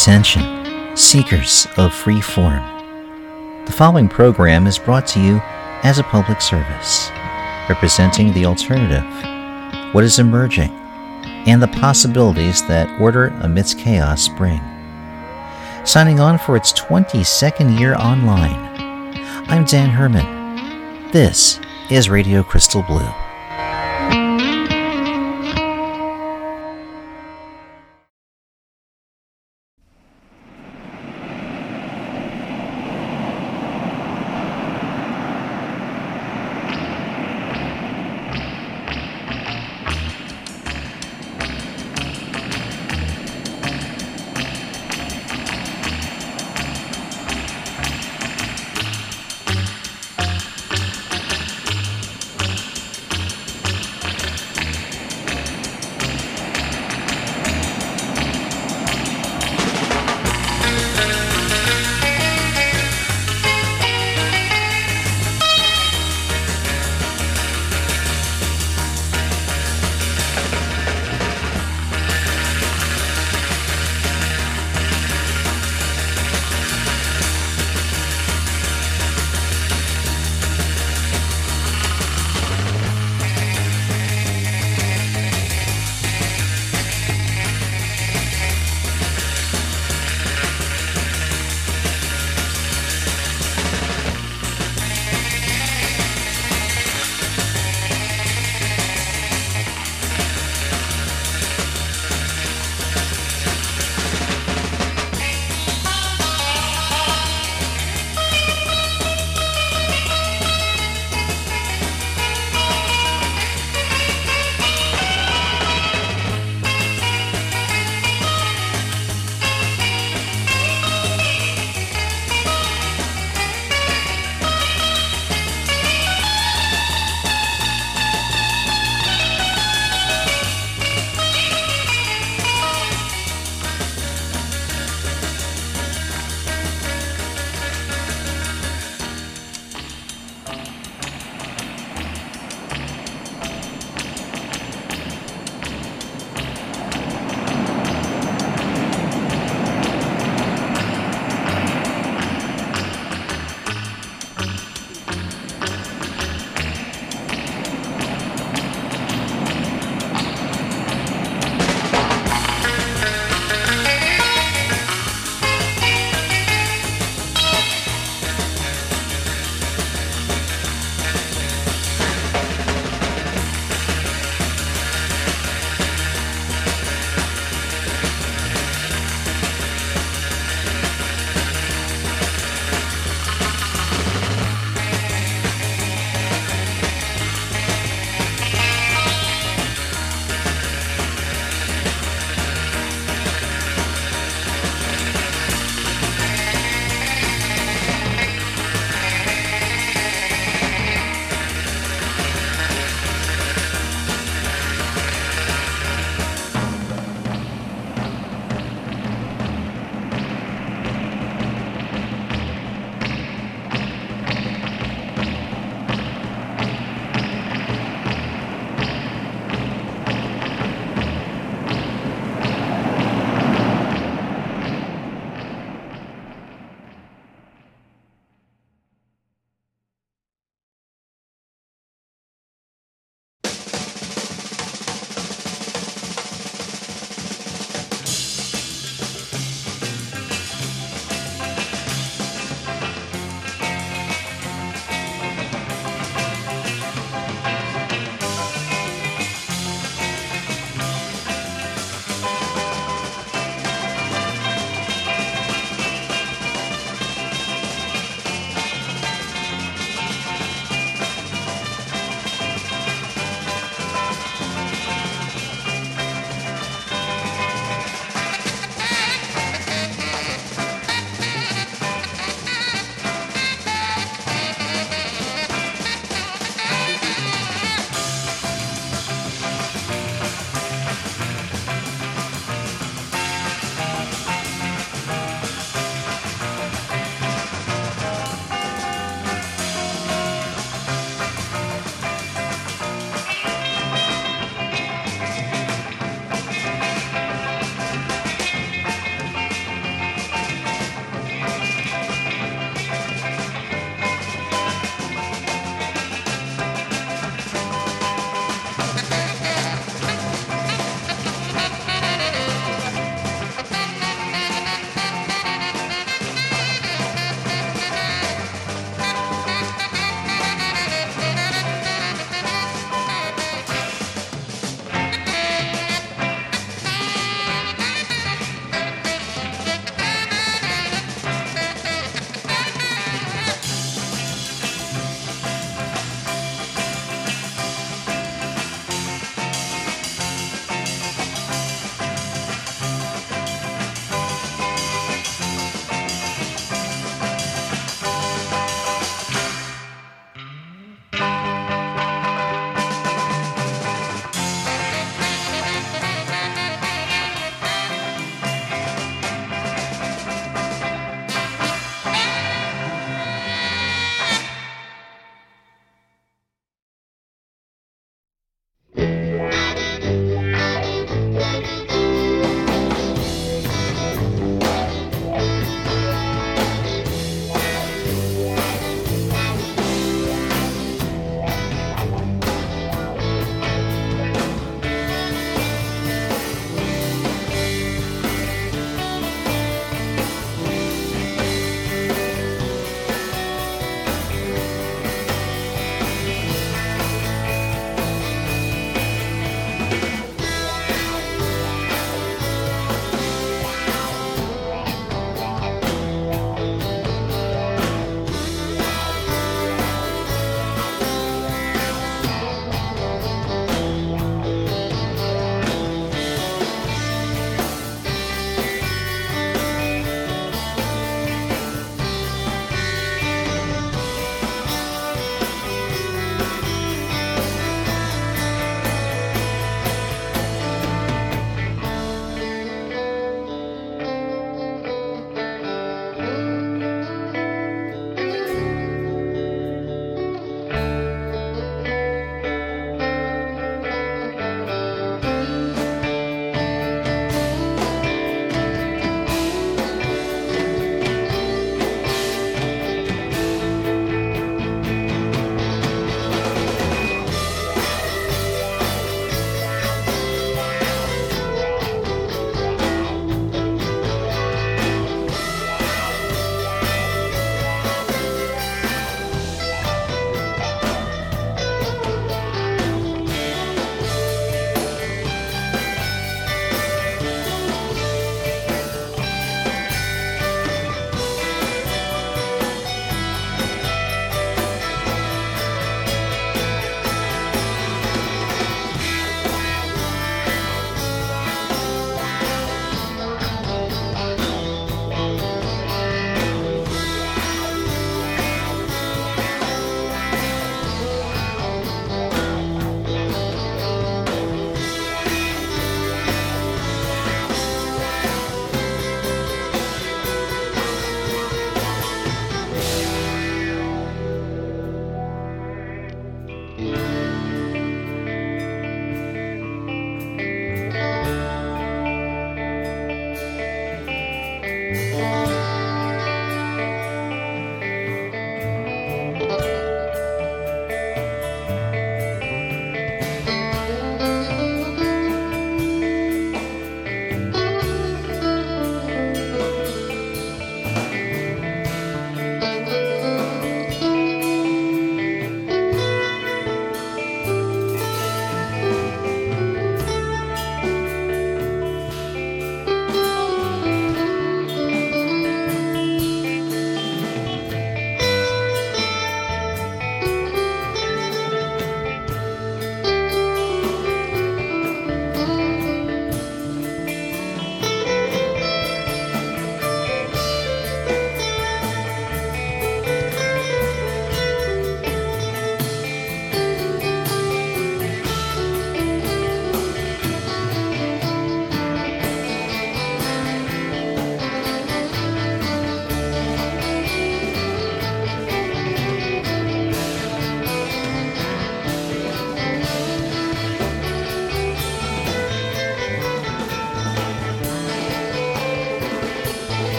Attention, seekers of free form. The following program is brought to you as a public service, representing the alternative, what is emerging, and the possibilities that order amidst chaos bring. Signing on for its 22nd year online, I'm Dan Herman. This is Radio Crystal Blue.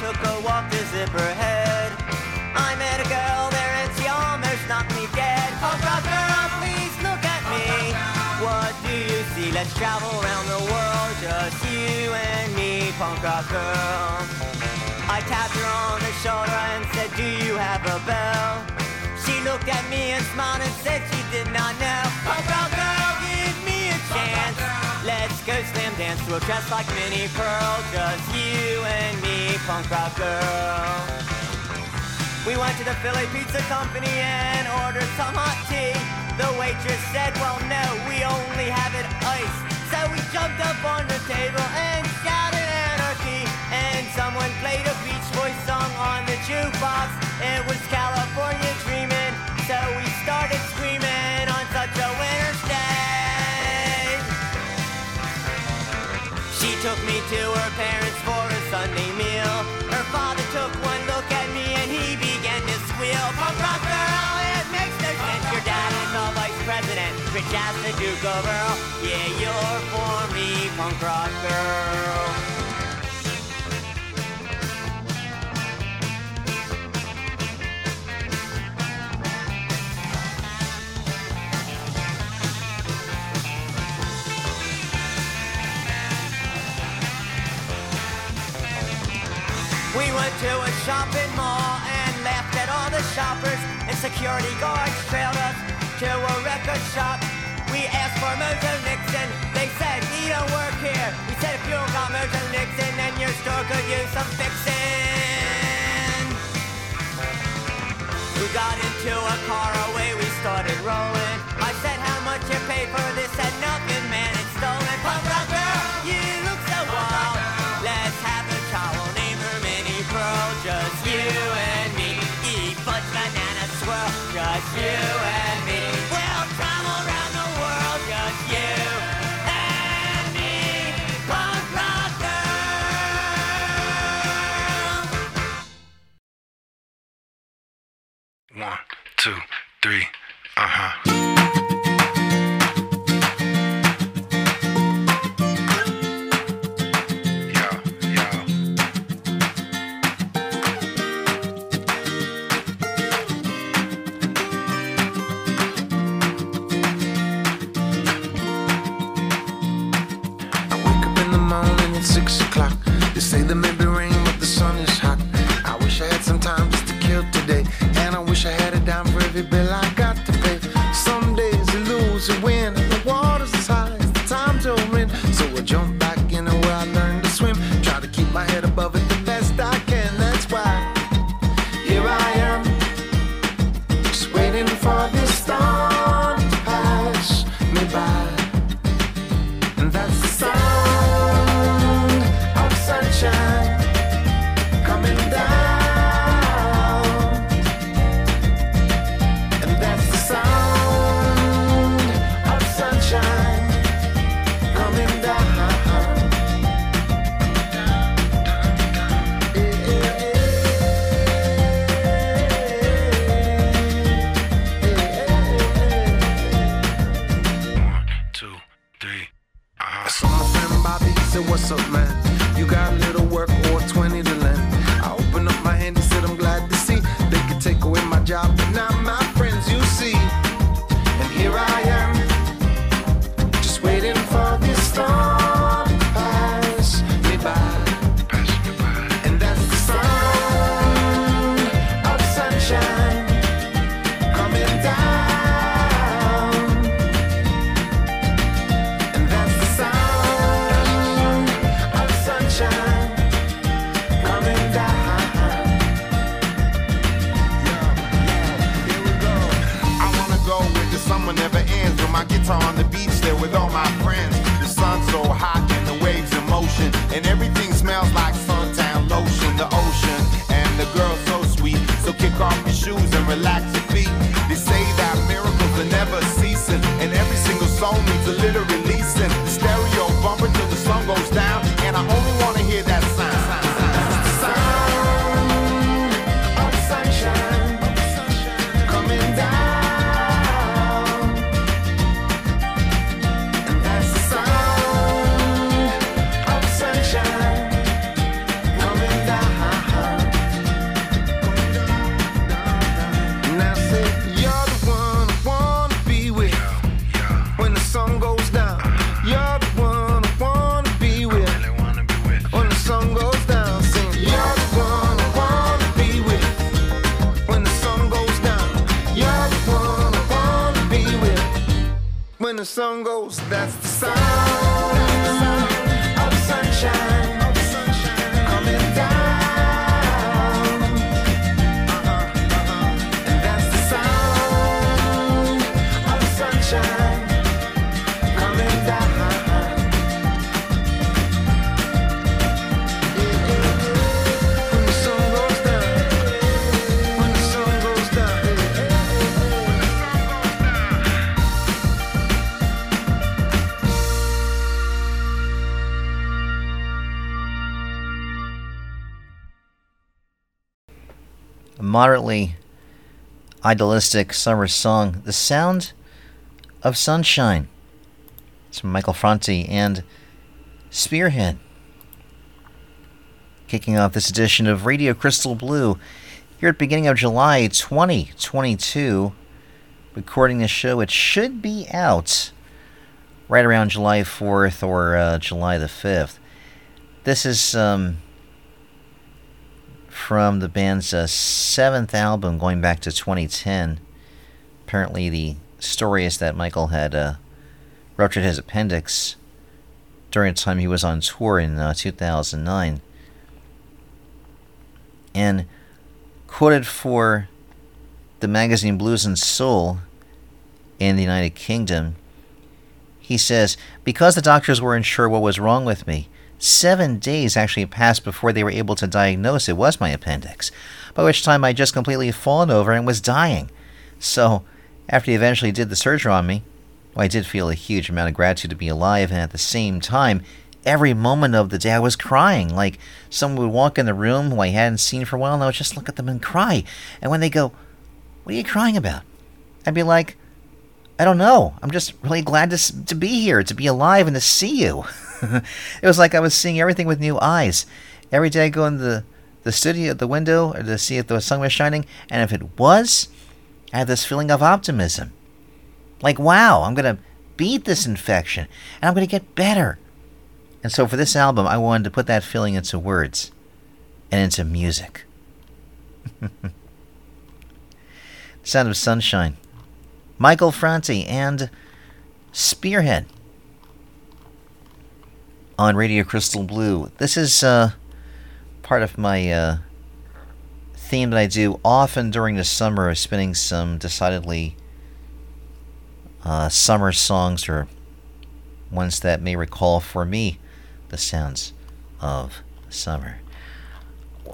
Took a walk to Zipperhead. I met a girl there and she almost knocked me dead. Oh, punk rock girl, please look at me. What do you see? Let's travel around the world, just you and me, punk rock girl. I tapped her on the shoulder and said, Do you have a bell? She looked at me and smiled and said she did not know. Punk rock girl, give me a chance. Let's go slam dance to a dress like Minnie Pearl, just you and me, punk rock girl. We went to the Philly Pizza Company and ordered some hot tea. The waitress said, well no, we only have it iced. So we jumped up on the table and shouted anarchy. And someone played a Beach Boys song on the jukebox. It was California Dreamin'. So we to her parents for a Sunday meal. Her father took one look at me and he began to squeal. Punk rock girl, it makes no sense. Your dad is the vice president, rich as the Duke of Earl. Yeah, you're for me, punk rock girl. To a shopping mall and laughed at all the shoppers. And security guards trailed us to a record shop. We asked for Mojo Nixon. They said he don't work here. We said if you don't got Mojo Nixon, then your store could use some fixing. We got into a car away, we started rolling. Three, uh huh. Moderately idealistic summer song, The Sound of Sunshine. It's from Michael Franti and Spearhead. Kicking off this edition of Radio Crystal Blue here at the beginning of July 2022. Recording this show, it should be out right around July 4th or uh, July the 5th. This is um, from the band's uh, seventh album going back to 2010. Apparently, the story is that Michael had uh, ruptured his appendix during the time he was on tour in uh, 2009. And quoted for the magazine Blues and Soul in the United Kingdom, he says, Because the doctors weren't sure what was wrong with me, seven days actually passed before they were able to diagnose it was my appendix, by which time I'd just completely fallen over and was dying. So, after he eventually did the surgery on me, well, I did feel a huge amount of gratitude to be alive, and at the same time, every moment of the day I was crying. Like someone would walk in the room who I hadn't seen for a while, and I would just look at them and cry. And when they go, What are you crying about? I'd be like, I don't know. I'm just really glad to, to be here, to be alive, and to see you. it was like I was seeing everything with new eyes. Every day I go in the, the studio, at the window, to see if the sun was shining, and if it was, I had this feeling of optimism. Like, wow, I'm going to beat this infection, and I'm going to get better. And so for this album, I wanted to put that feeling into words and into music. Sound of Sunshine. Michael Franti and Spearhead on Radio Crystal Blue. This is uh, part of my uh, theme that I do often during the summer of spinning some decidedly uh, summer songs or ones that may recall for me the sounds of summer.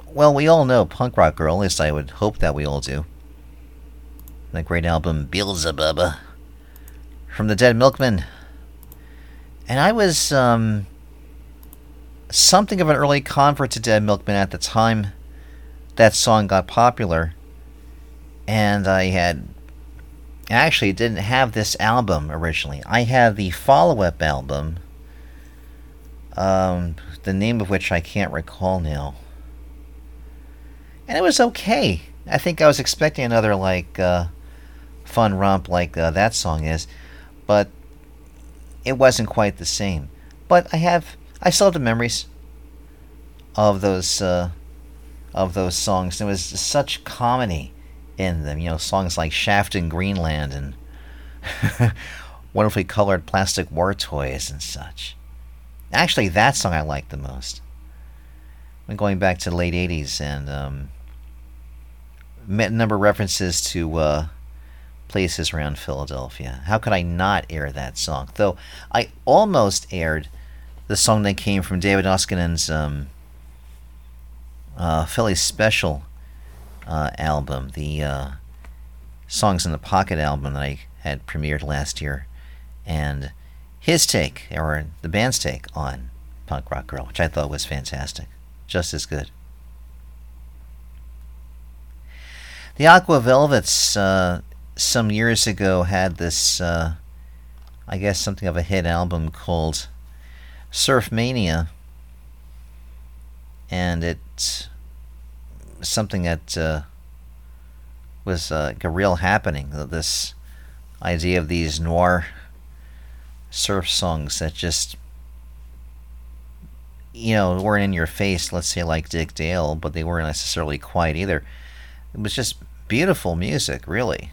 Well, we all know Punk Rock Girl, at least I would hope that we all do. The great album Beelzebubba from the Dead Milkmen. And I was um, something of an early convert to Dead Milkmen at the time that song got popular. And I had actually didn't have this album originally. I had the follow up album, um, the name of which I can't recall now. And it was okay. I think I was expecting another, like, uh, fun romp like uh, that song is, but it wasn't quite the same. But I have, I still have the memories of those, uh, of those songs. There was such comedy in them. You know, songs like Shaft in Greenland and wonderfully colored plastic war toys and such. Actually, that song I like the most. I'm going back to the late 80s and um, met a number of references to uh, places around Philadelphia. How could I not air that song? Though I almost aired the song that came from David Oskinen's um, uh, Special uh, album, the uh, Songs in the Pocket album that I had premiered last year, and his take, or the band's take, on Punk Rock Girl, which I thought was fantastic. Just as good. The Aqua Velvets, uh, some years ago, had this, uh, I guess, something of a hit album called Surf Mania, and it's something that uh, was uh, like a real happening. This idea of these noir surf songs that just, you know, weren't in your face, let's say like Dick Dale, but they weren't necessarily quiet either. It was just beautiful music, really.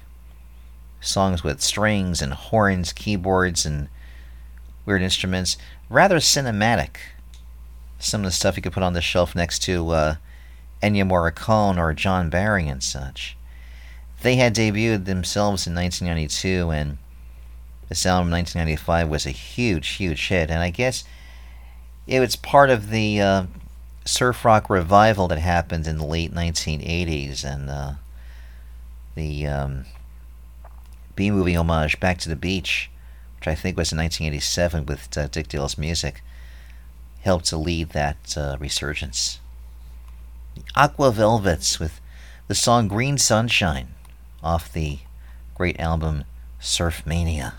songs with strings and horns, keyboards, and weird instruments. Rather cinematic. Some of the stuff you could put on the shelf next to uh, Ennio Morricone or John Barry and such. They had debuted themselves in 1992, and this album, 1995, was a huge, huge hit. And I guess it was part of the uh, surf rock revival that happened in the late 1980s, and uh, the um, B movie homage, Back to the Beach, which I think was in 1987 with uh, Dick Dale's music, helped to lead that uh, resurgence. The Aqua Velvets with the song Green Sunshine off the great album Surf Mania.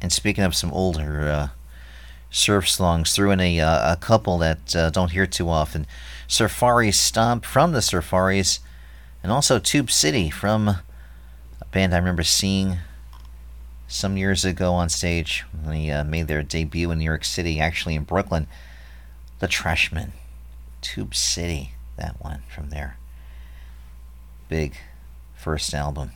And speaking of some older uh, surf songs, threw in a, uh, a couple that uh, don't hear too often. Surfaris Stomp from the Surfaris, and also Tube City from band I remember seeing some years ago on stage when they uh, made their debut in New York City, actually in Brooklyn. The Trashmen. Tube City, that one from their big first album.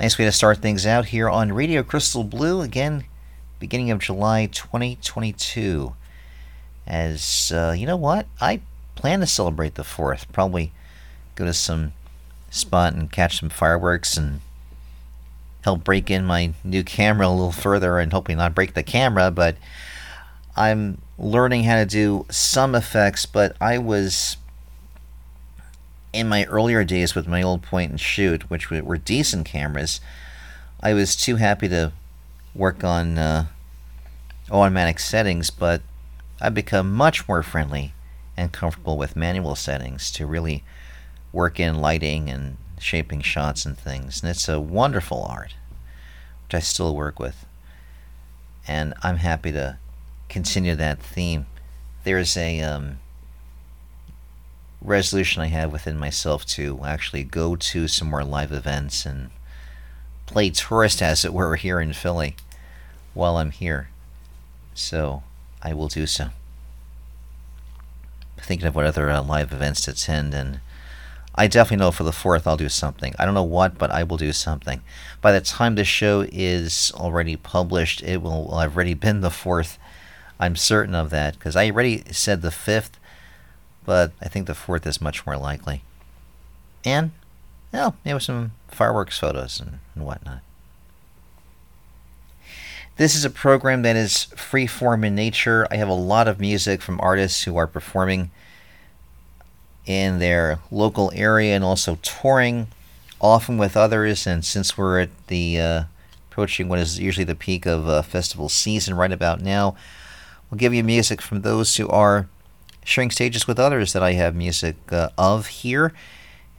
Nice way to start things out here on Radio Crystal Blue. Again, beginning of July 2022. As uh, you know what? I plan to celebrate the 4th. Probably go to some spot and catch some fireworks and help break in my new camera a little further and hopefully not break the camera, but I'm learning how to do some effects, but I was in my earlier days with my old point and shoot, which were decent cameras, I was too happy to work on uh, automatic settings, but I've become much more friendly and comfortable with manual settings to really work in lighting and shaping shots and things. And it's a wonderful art, which I still work with. And I'm happy to continue that theme. There's a um, resolution I have within myself to actually go to some more live events and play tourist, as it were, here in Philly while I'm here. So I will do so. Thinking of what other uh, live events to attend, and I definitely know for the 4th I'll do something. I don't know what, but I will do something. By the time this show is already published, it will I've already been the 4th. I'm certain of that because I already said the 5th but I think the fourth is much more likely. And, you know, maybe some fireworks photos and, and whatnot. This is a program that is free form in nature. I have a lot of music from artists who are performing in their local area and also touring, often with others. And since we're at the uh, approaching what is usually the peak of uh, festival season right about now, we'll give you music from those who are sharing stages with others that I have music uh, of here,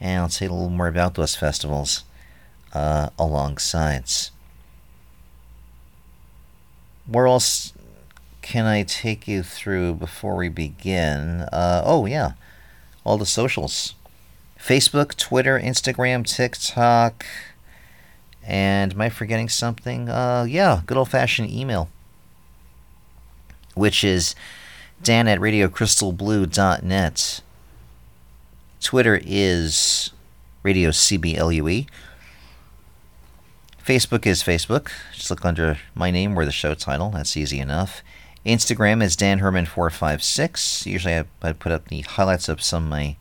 and I'll say a little more about those festivals uh, alongside. Where else can I take you through before we begin? Uh, oh, yeah, all the socials Facebook, Twitter, Instagram, TikTok. And am I forgetting something? Uh, yeah, good old fashioned email, which is Dan at RadioCrystalBlue.net. Twitter is Radio CBLUE. Facebook is Facebook. Just look under my name or the show title. That's easy enough. Instagram is Dan Herman456. Usually I, I put up the highlights of some of my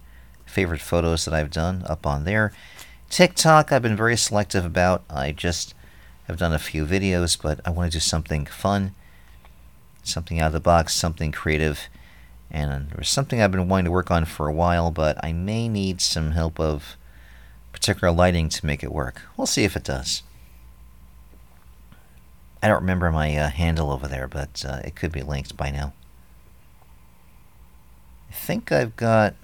favorite photos that I've done up on there. TikTok, I've been very selective about. I just have done a few videos, but I want to do something fun something out of the box, something creative. And there's something I've been wanting to work on for a while, but I may need some help of particular lighting to make it work. We'll see if it does. I don't remember my uh, handle over there, but uh, it could be linked by now. I think I've got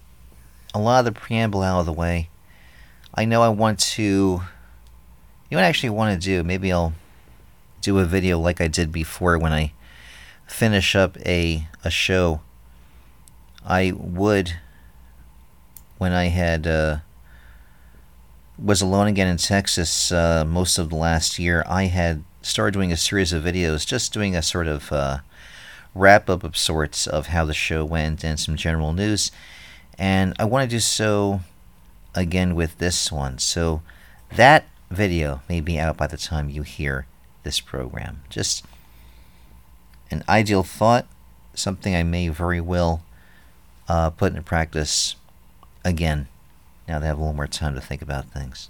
a lot of the preamble out of the way. I know I want to. You know what I actually want to do? Maybe I'll do a video like I did before when I finish up a a show, I would when I had uh, was alone again in Texas uh, most of the last year. I had started doing a series of videos, just doing a sort of uh, wrap up of sorts of how the show went and some general news. And I want to do so again with this one. So that video may be out by the time you hear this program. Just an ideal thought, something I may very well uh, put into practice again now that I have a little more time to think about things.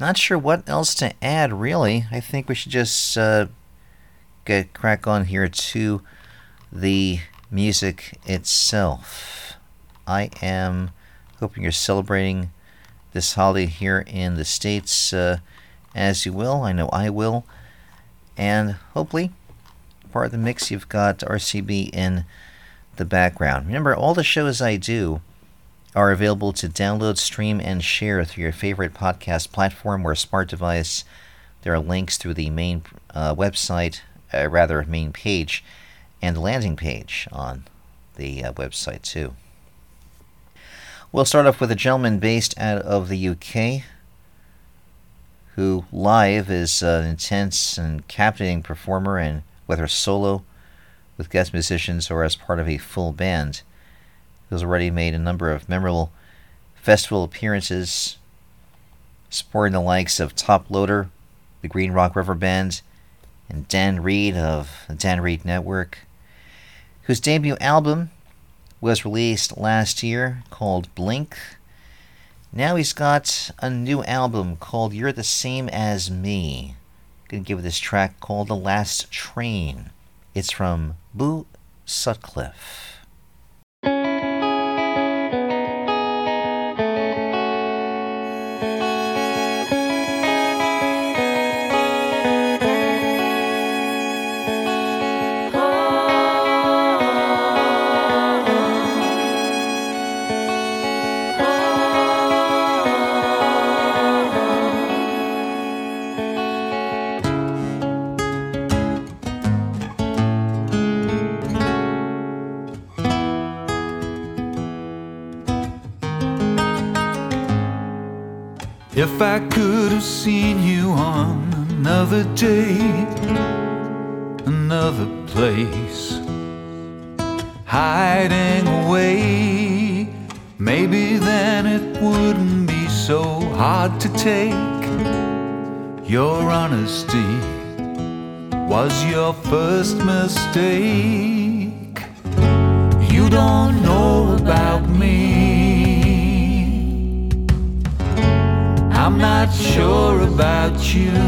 Not sure what else to add, really. I think we should just uh, get crack on here to the music itself. I am hoping you're celebrating this holiday here in the States uh, as you will. I know I will. And hopefully, part of the mix, you've got RCB in the background. Remember, all the shows I do are available to download, stream, and share through your favorite podcast platform or smart device. There are links through the main uh, website, uh, rather, main page, and landing page on the uh, website, too. We'll start off with a gentleman based out of the UK who live is an intense and captivating performer and whether solo with guest musicians or as part of a full band. Has already made a number of memorable festival appearances, supporting the likes of Toploader, the Green Rock River Band, and Dan Reed of the Dan Reed Network, whose debut album was released last year called Blink. Now he's got a new album called You're the Same as Me. Gonna give this track called The Last Train. It's from Boo Sutcliffe. If I could have seen you on another day, another place, hiding away, maybe then it wouldn't be so hard to take. Your honesty was your first mistake. You don't know about you.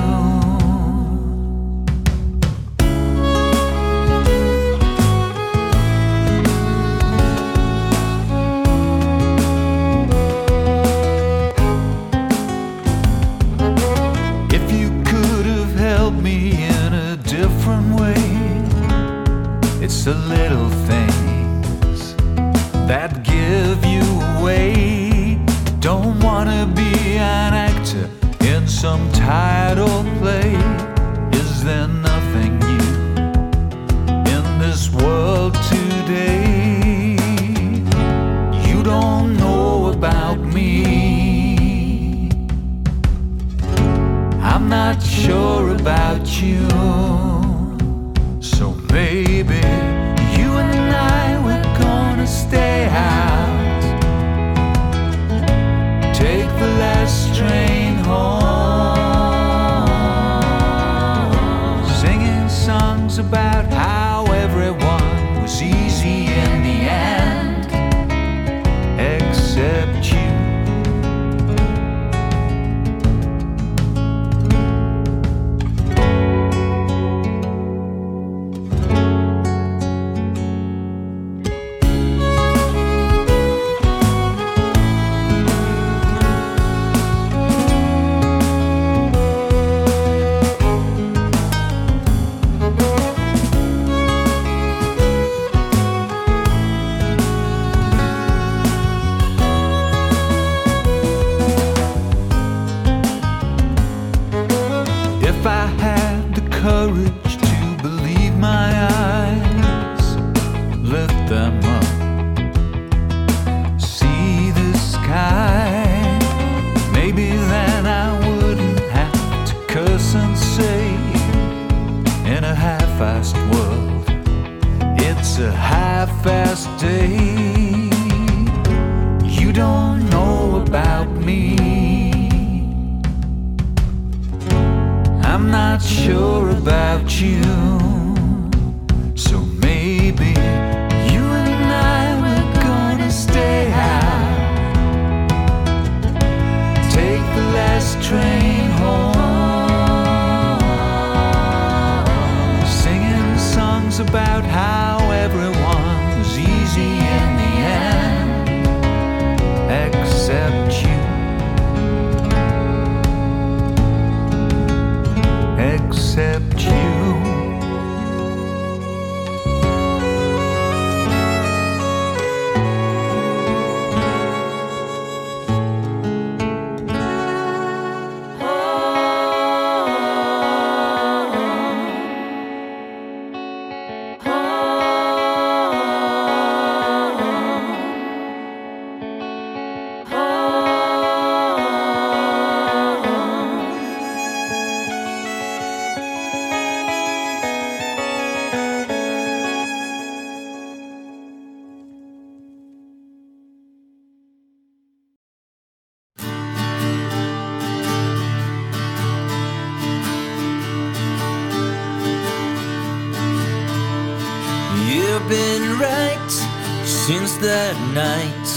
that night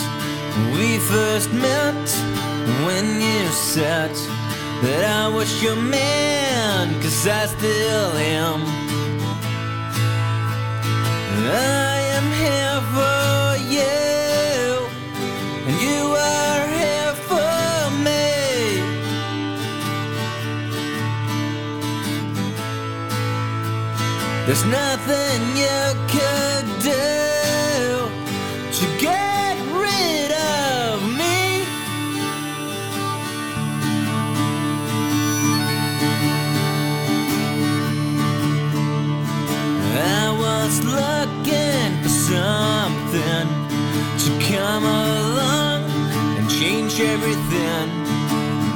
we first met when you said that I was your man, cause I still am. everything.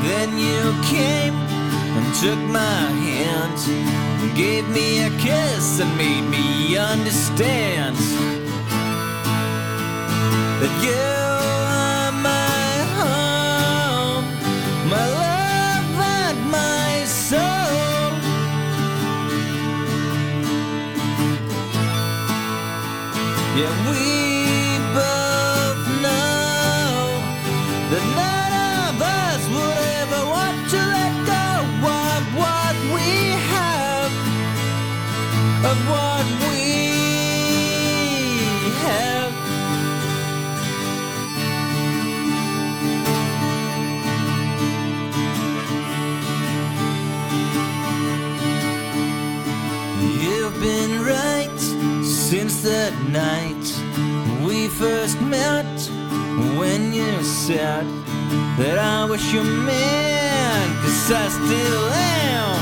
Then you came and took my hand, gave me a kiss and made me understand that you are my home, my love and my soul. Yeah, we. first met when you said that I was your man, cause I still am.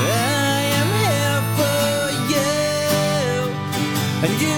I am here for you, and you.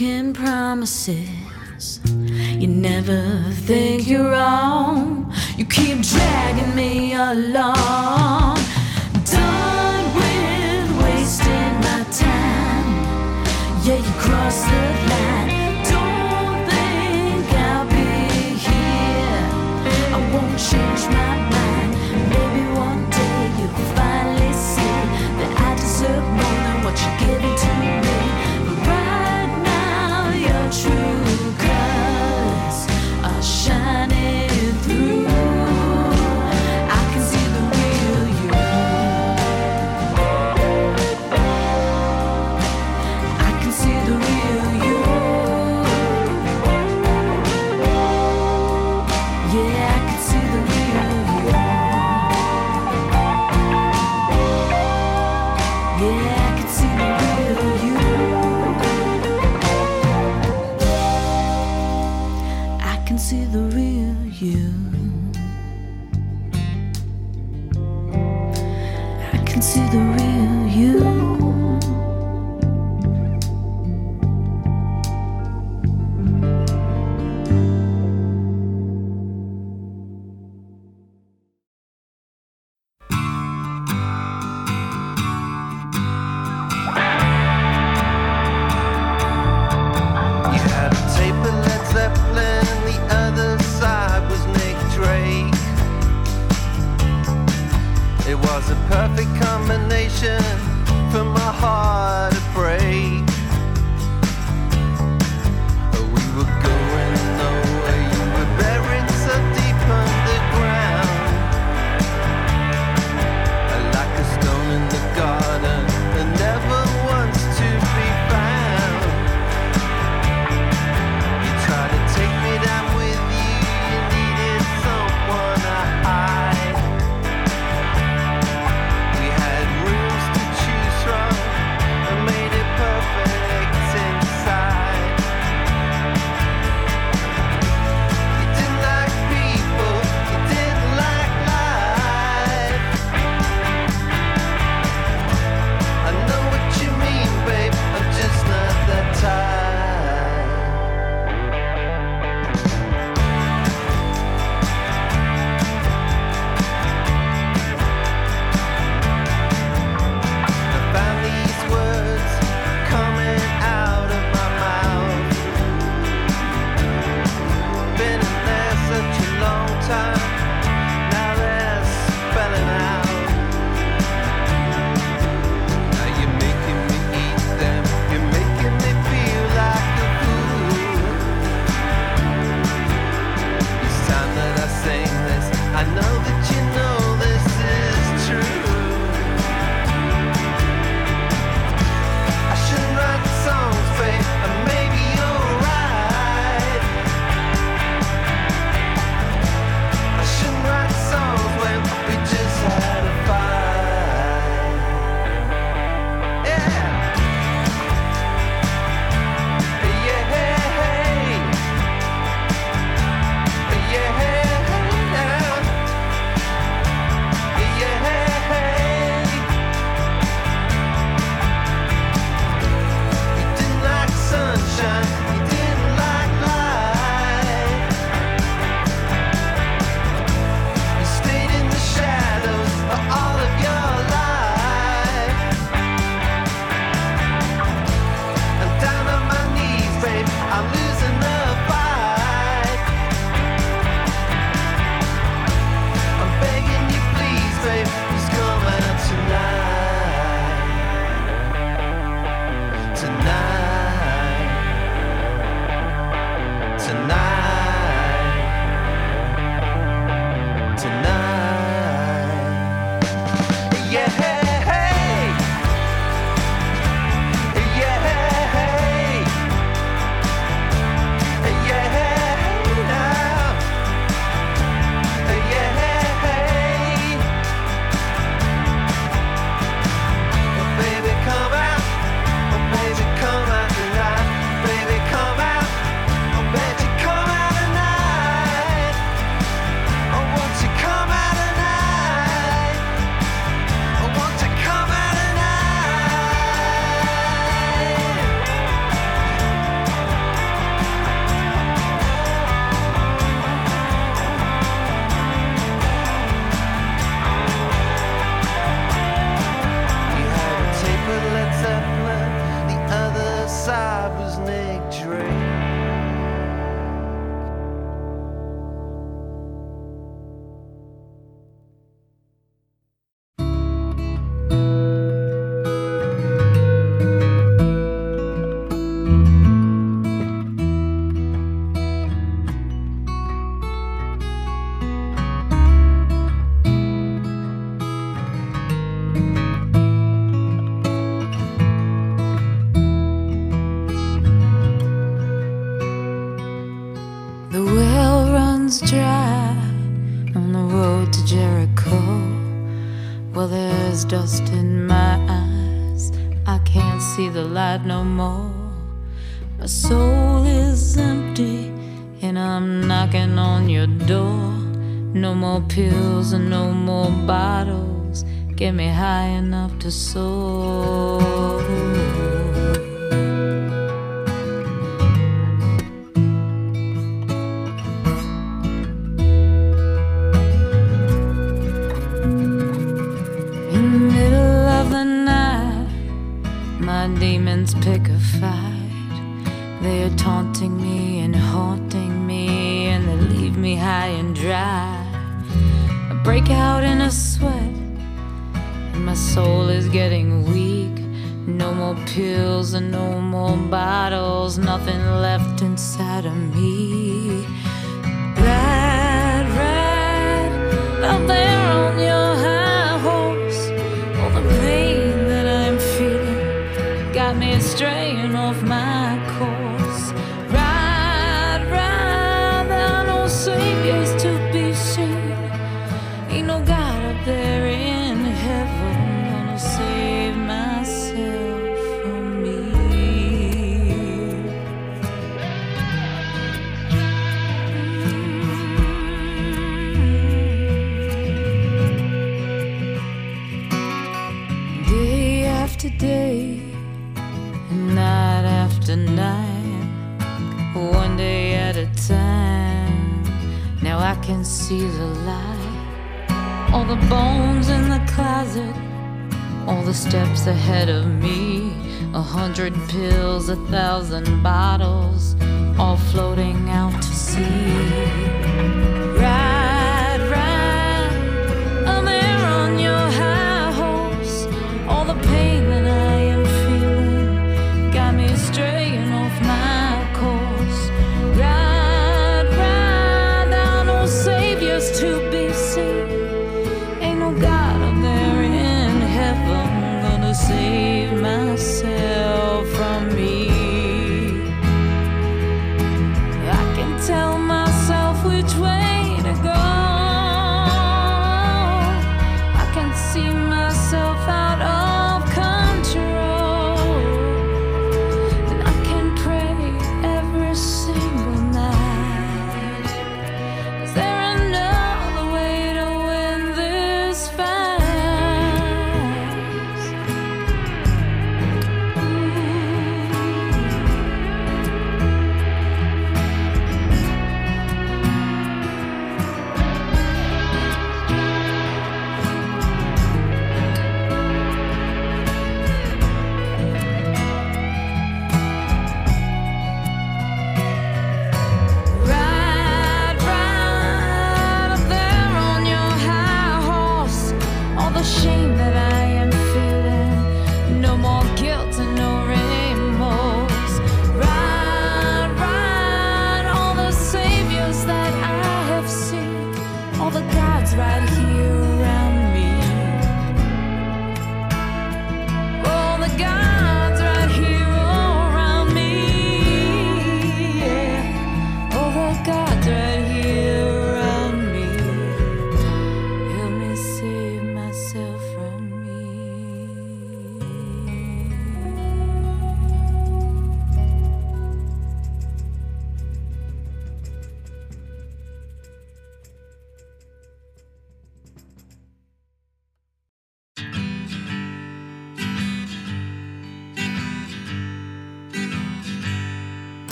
Broken promises. You never think you're wrong.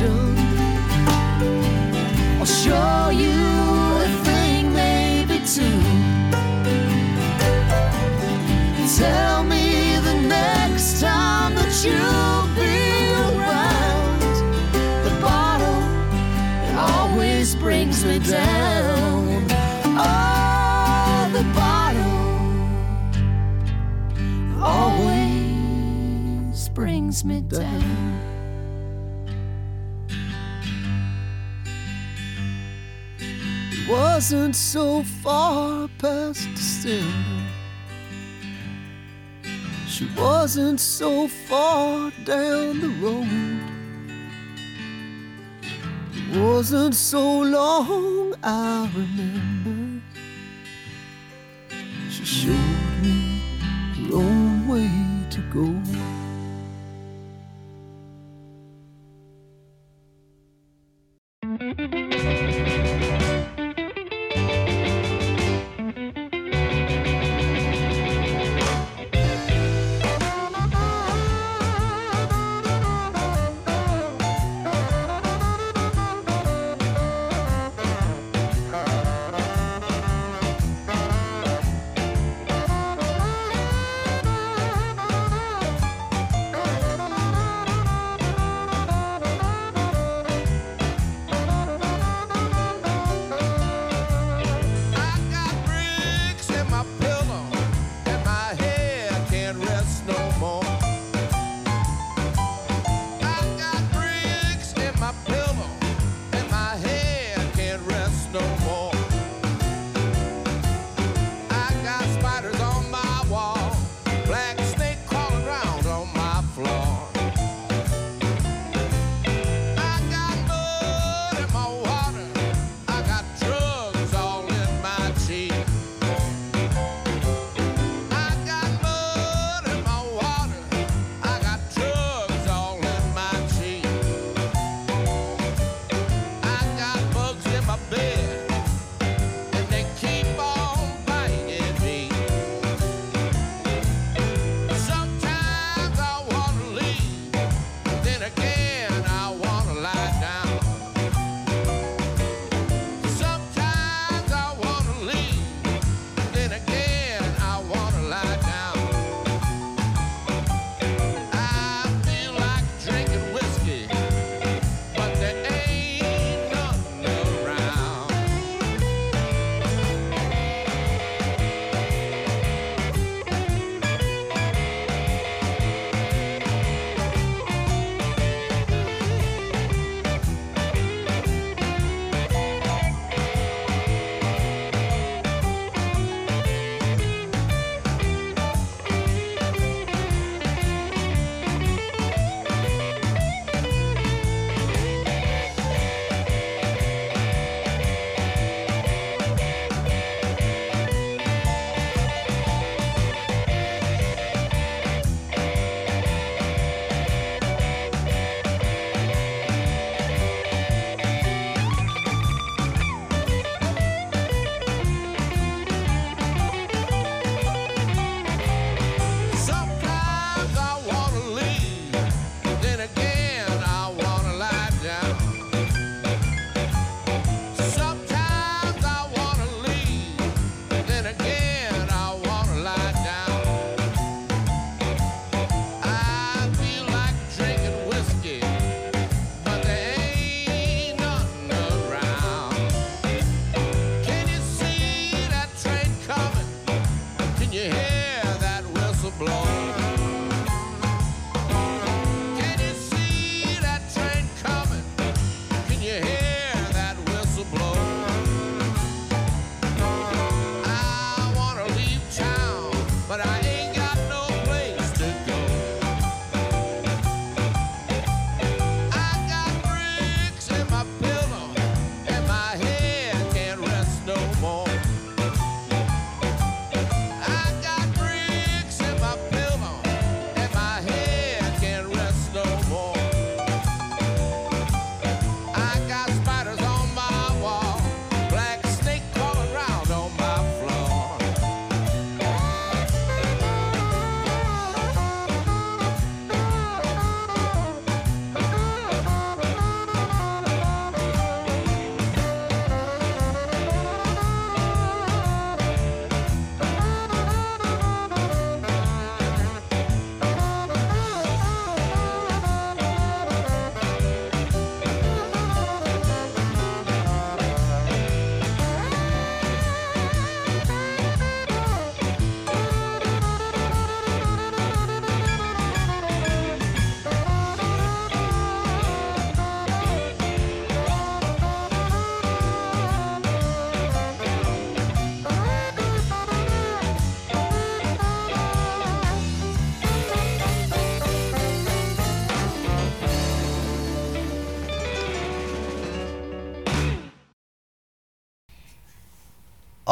Conversation. I'll show you a thing, maybe two. Tell me the next time that you'll be around. The bottle it always brings me down. Oh, the bottle always brings me down. Wasn't so far past December. She wasn't so far down the road. It wasn't so long, I remember. She showed me her own way to go.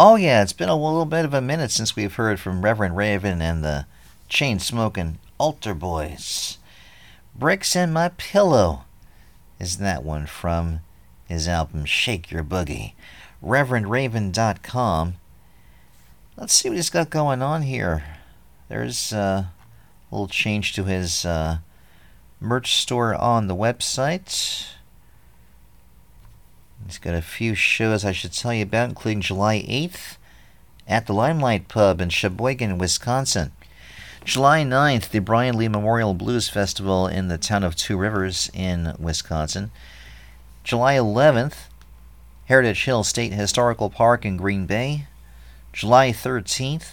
Oh, yeah, it's been a little bit of a minute since we've heard from Reverend Raven and the chain smoking Altar Boys. Bricks in My Pillow is that one from his album Shake Your Boogie. ReverendRaven.com. Let's see what he's got going on here. There's a little change to his uh, merch store on the website. He's got a few shows I should tell you about, including July 8th at the Limelight Pub in Sheboygan, Wisconsin. July 9th, the Bryan Lee Memorial Blues Festival in the town of Two Rivers in Wisconsin. July 11th, Heritage Hill State Historical Park in Green Bay. July 13th,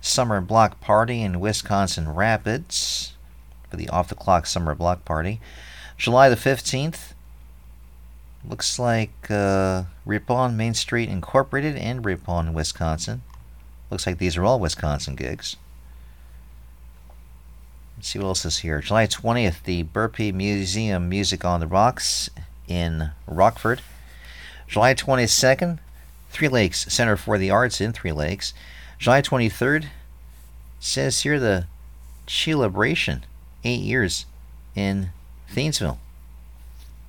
Summer Block Party in Wisconsin Rapids for the off the clock summer block party. July the 15th, looks like uh, Ripon Main Street Incorporated in Ripon, Wisconsin. Looks like these are all Wisconsin gigs. Let's see what else is here. July 20th, the Burpee Museum Music on the Rocks in Rockford. July 22nd, Three Lakes Center for the Arts in Three Lakes. July 23rd, says here the Celebration, eight years in Thiensville.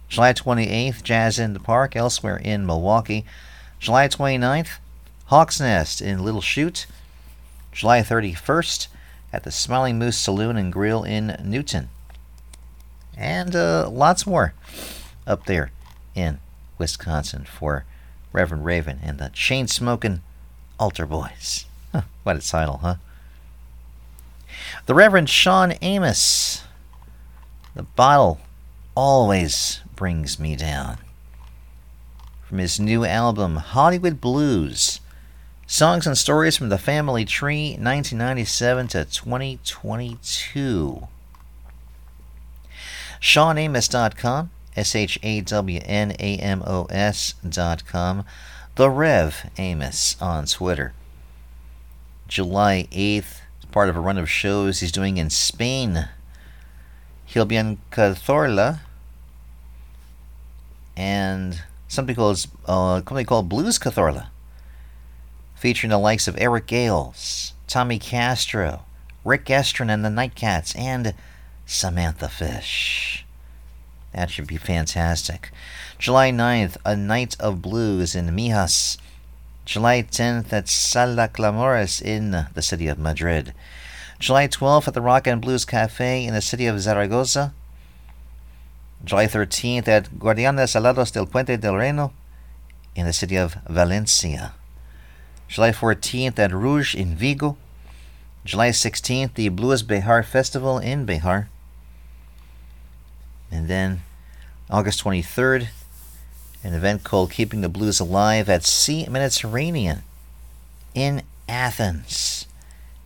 July 28th, Jazz in the Park elsewhere in Milwaukee. July 29th, Hawk's Nest in Little Chute. July 31st, at the Smiling Moose Saloon and Grill in Newton. And uh, lots more up there in Wisconsin for Reverend Raven and the Chain Smoking Altar Boys. Huh, what a title, huh? The Reverend Sean Amos. The bottle always brings me down. From his new album, Hollywood Blues Songs and Stories from the Family Tree, 1997 to 2022. ShawnAmos.com, S H A W N A M O S.com. The Rev Amos on Twitter. July 8th, part of a run of shows he's doing in Spain. He'll be in Cazorla and something called uh, company called Blues Cazorla, featuring the likes of Eric Gales, Tommy Castro, Rick Estrin and the Nightcats, and Samantha Fish. That should be fantastic. July 9th, A Night of Blues in Mijas. July 10th at Sala Clamores in the city of Madrid. July 12th at the Rock and Blues Cafe in the city of Zaragoza. July 13th at Guardianes Alados del Puente del Reno in the city of Valencia. July 14th at Rouge in Vigo. July 16th, the Blues Béjar Festival in Béjar. And then August 23rd, an event called Keeping the Blues Alive at Sea Mediterranean in Athens.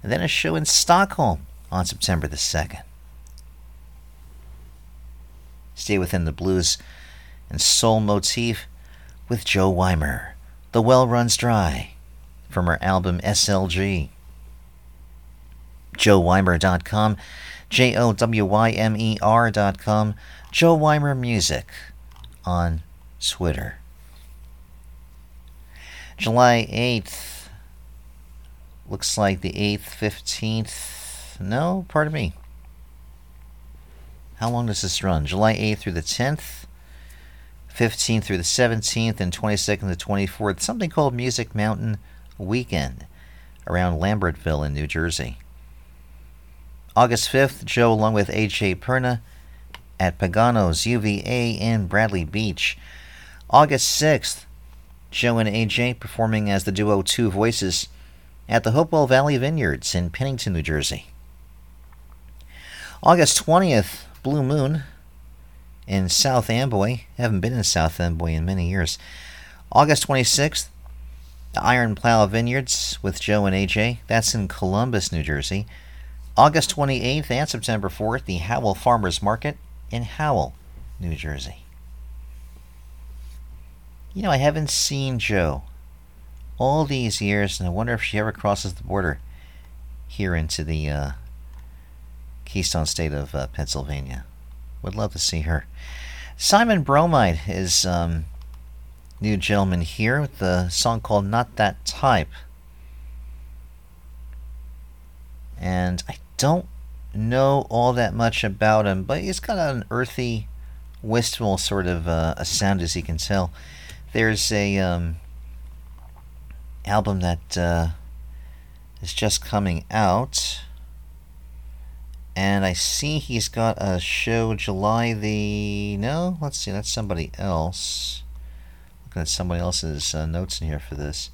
And then a show in Stockholm on September the 2nd. Stay within the blues and soul motif with Jo Wymer. The Well Runs Dry from her album SLG. JoWymer.com, J O W Y M E R.com, Jo Wymer Music on Twitter. July 8th. Looks like the 8th, 15th. No, pardon me. How long does this run? July 8th through the 10th, 15th through the 17th, and 22nd to 24th. Something called Music Mountain Weekend around Lambertville in New Jersey. August 5th, Jo, along with AJ Perna, at Pagano's UVA in Bradley Beach. August 6th, Jo and AJ performing as the duo Two Voices at the Hopewell Valley Vineyards in Pennington, New Jersey. August 20th, Blue Moon in South Amboy. Haven't been in South Amboy in many years. August 26th, the Iron Plow Vineyards with Jo and AJ. That's in Columbus, New Jersey. August 28th and September 4th, the Howell Farmers Market in Howell, New Jersey. You know, I haven't seen Jo all these years, and I wonder if she ever crosses the border here into the uh, Keystone State of uh, Pennsylvania. Would love to see her. Simon Bromide is um, new gentleman here with the song called Not That Type. And I don't know all that much about him, but he's got an earthy, wistful sort of uh, a sound, as you can tell. There's a um, album that uh, is just coming out, and I see he's got a show July the no. Let's see, that's somebody else. Looking at somebody else's uh, notes in here for this.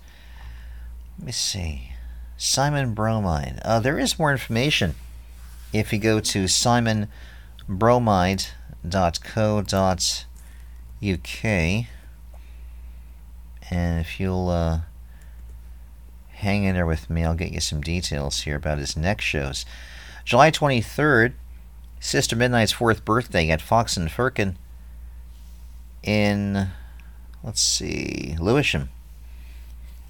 Let me see. Simon Bromide. Uh, there is more information if you go to simonbromide.co.uk. And if you'll uh, hang in there with me, I'll get you some details here about his next shows. July 23rd, Sister Midnight's fourth birthday at Fox and Firkin in, let's see, Lewisham.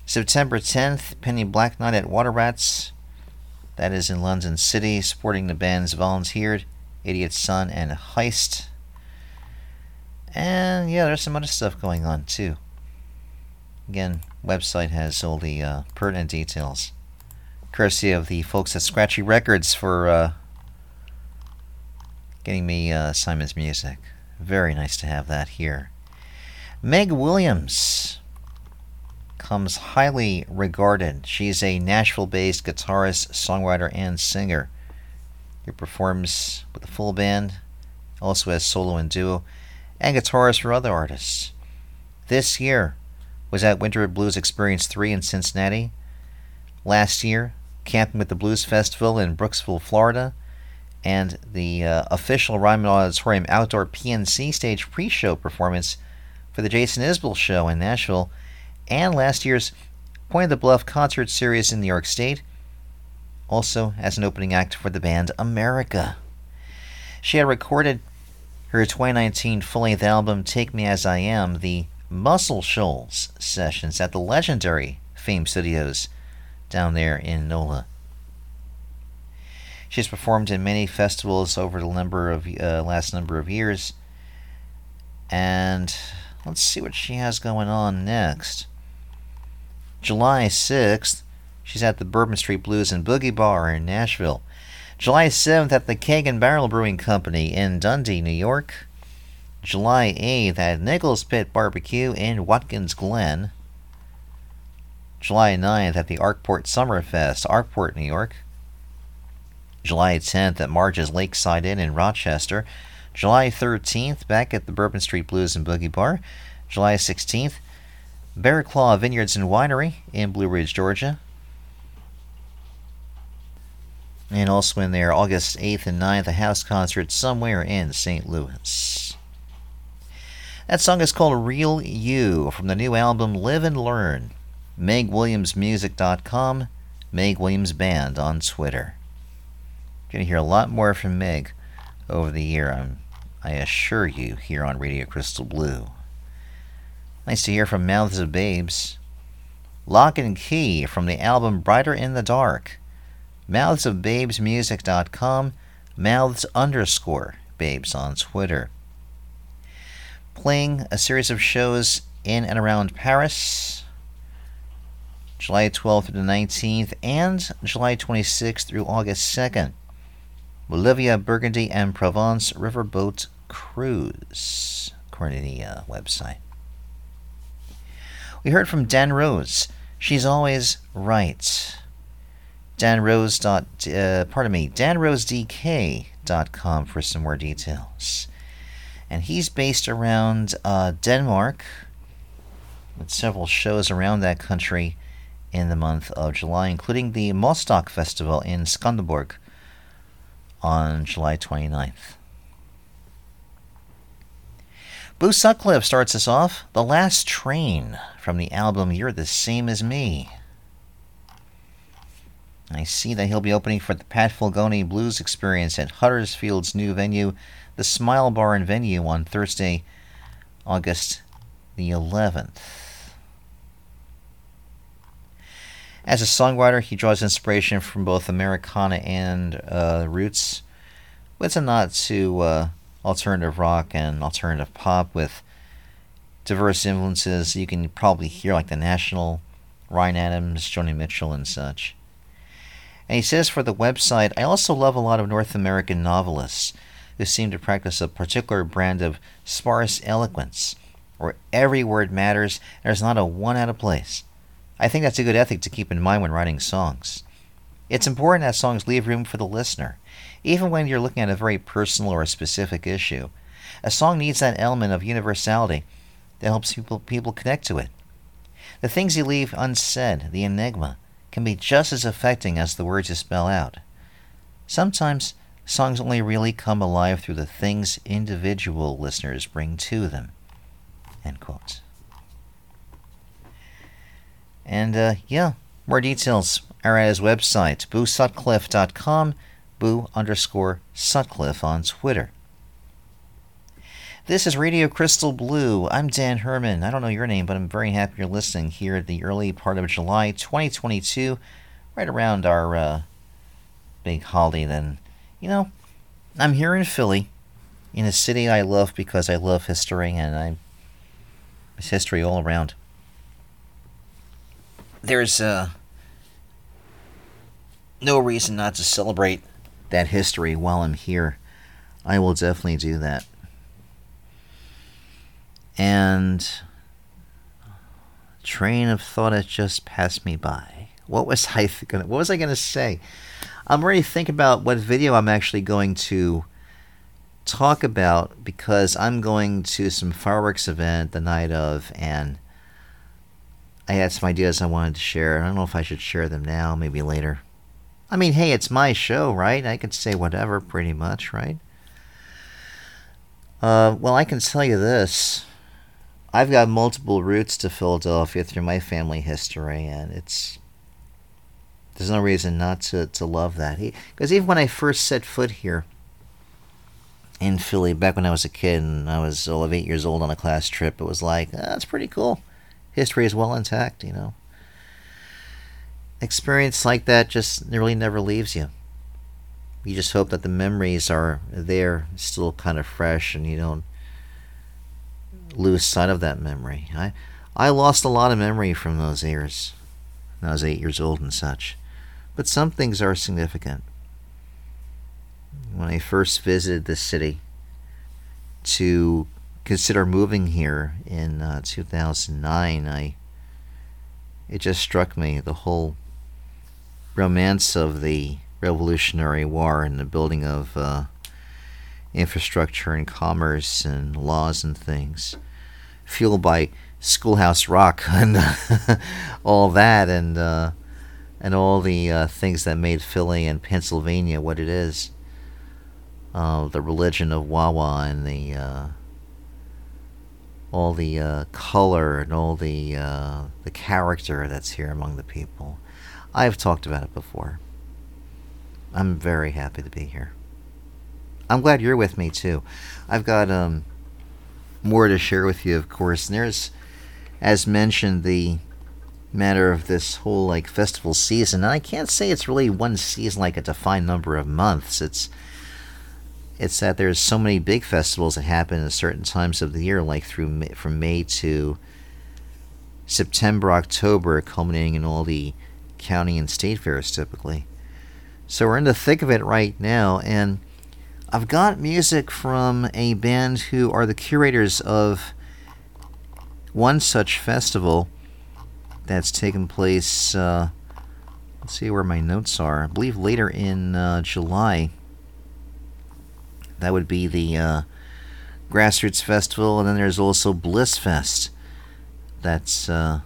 September 10th, Penny Black Night at Water Rats. That is in London City, supporting the bands Volunteered, Idiot Son, and Heist. And yeah, there's some other stuff going on too. Again, website has all the uh, pertinent details. Courtesy of the folks at Scratchy Records for uh, getting me uh, Simon's music. Very nice to have that here. Meg Williams comes highly regarded. She's a Nashville based guitarist, songwriter, and singer who performs with a full band, also as solo and duo, and guitarist for other artists. This year was at Winter Blues Experience 3 in Cincinnati. Last year, Camping with the Blues Festival in Brooksville, Florida, and the uh, official Ryman Auditorium Outdoor PNC stage pre show performance for the Jason Isbell Show in Nashville and last year's Point of the Bluff concert series in New York State, also as an opening act for the band America. She had recorded her 2019 full length album Take Me As I Am, the Muscle Shoals sessions at the legendary Fame Studios down there in NOLA. She's performed in many festivals over the number of uh, last number of years, and let's see what she has going on next. July 6th, she's at the Bourbon Street Blues and Boogie Bar in Nashville. July 7th at the Keg and Barrel Brewing Company in Dundee, New York. July 8th at Nichols Pit Barbecue in Watkins Glen. July 9th at the Arkport Summerfest, Arkport, New York. July 10th at Marge's Lakeside Inn in Rochester. July 13th back at the Bourbon Street Blues and Boogie Bar. July 16th Bear Claw Vineyards and Winery in Blue Ridge, Georgia. And also in there, August 8th and 9th, a house concert somewhere in St. Louis. That song is called Real You from the new album Live and Learn. MegWilliamsMusic.com, Meg Williams Band on Twitter. You're going to hear a lot more from Meg over the year, I'm, I assure you, here on Radio Crystal Blue. Nice to hear from Mouths of Babes. Lock and Key from the album Brighter in the Dark. Mouthsofbabesmusic.com, mouths underscore babes on Twitter. Playing a series of shows in and around Paris, July 12th through the 19th, and July 26th through August 2nd. Bolivia, Burgundy, and Provence Riverboat Cruise, according to the uh, website. We heard from Dan Rose. She's always right. Dan Rose. Dot, uh, pardon me, danrosedk.com for some more details. And he's based around uh, Denmark with several shows around that country in the month of July, including the Mostok Festival in Skanderborg on July 29th. Boo Sutcliffe starts us off, The Last Train, from the album You're the Same as Me. I see that he'll be opening for the Pat Fulgoni Blues Experience at Huddersfield's new venue, the Smile Bar and Venue, on Thursday, August the 11th. As a songwriter, he draws inspiration from both Americana and uh, roots, with a nod to uh, alternative rock and alternative pop with diverse influences you can probably hear, like the National, Ryan Adams, Joni Mitchell, and such. And he says for the website, I also love a lot of North American novelists who seem to practice a particular brand of sparse eloquence, where every word matters and there's not a one out of place. I think that's a good ethic to keep in mind when writing songs. It's important that songs leave room for the listener, even when you're looking at a very personal or a specific issue. A song needs that element of universality that helps people, people connect to it. The things you leave unsaid, the enigma, can be just as affecting as the words you spell out. Sometimes songs only really come alive through the things individual listeners bring to them. End quote. And uh, yeah, more details are at his website, boosutcliffe.com, boo underscore Sutcliffe on Twitter. This is Radio Crystal Blue. I'm Dan Herman. I don't know your name, but I'm very happy you're listening here at the early part of July 2022, right around our uh, big holiday. Then, you know, I'm here in Philly, in a city I love because I love history and I it's history all around. There's uh, no reason not to celebrate that history while I'm here. I will definitely do that. And train of thought has just passed me by. What was I gonna? What was I gonna say? I'm already thinking about what video I'm actually going to talk about because I'm going to some fireworks event the night of, and I had some ideas I wanted to share. I don't know if I should share them now, maybe later. I mean, hey, it's my show, right? I can say whatever, pretty much, right? Uh, well, I can tell you this. I've got multiple roots to Philadelphia through my family history, and it's there's no reason not to, to love that. Because even when I first set foot here in Philly, back when I was a kid and I was all of eight years old on a class trip, it was like, oh, that's pretty cool. History is well intact, you know. Experience like that just really never leaves you. You just hope that the memories are there, still kind of fresh, and you don't lose sight of that memory. I I lost a lot of memory from those years. I was eight years old and such. But some things are significant. When I first visited the city to consider moving here in uh, 2009, I it just struck me the whole romance of the Revolutionary War and the building of uh, infrastructure and commerce and laws and things, fueled by Schoolhouse Rock and all that, and uh, and all the uh, things that made Philly and Pennsylvania what it is. Uh, the religion of Wawa and the uh, all the uh, color and all the uh, the character that's here among the people. I've talked about it before. I'm very happy to be here. I'm glad you're with me too. I've got um, more to share with you, of course. And there's, as mentioned, the matter of this whole like festival season. And I can't say it's really one season, like a defined number of months. It's it's that there's so many big festivals that happen at certain times of the year, like through from May to September, October, culminating in all the county and state fairs typically. So we're in the thick of it right now, and I've got music from a band who are the curators of one such festival that's taken place. Uh, let's see where my notes are. I believe later in uh, July. That would be the uh, Grassroots Festival, and then there's also Bliss Fest. That's uh,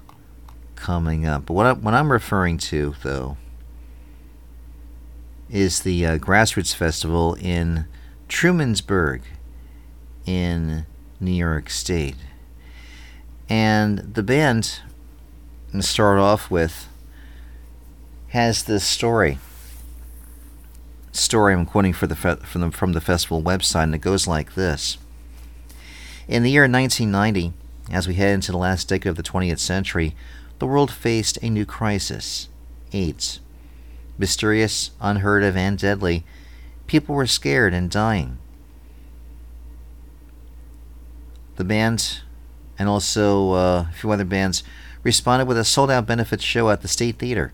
coming up. But what, I, what I'm referring to, though, is the uh, Grassroots Festival in Trumansburg in New York State. And the band, to start off with, has this story. Story I'm quoting the fe- from the from the festival website, and it goes like this: In the year 1990, as we head into the last decade of the 20th century, the world faced a new crisis: AIDS. Mysterious, unheard of, and deadly, people were scared and dying. The band and also uh, a few other bands responded with a sold out benefit show at the State Theater,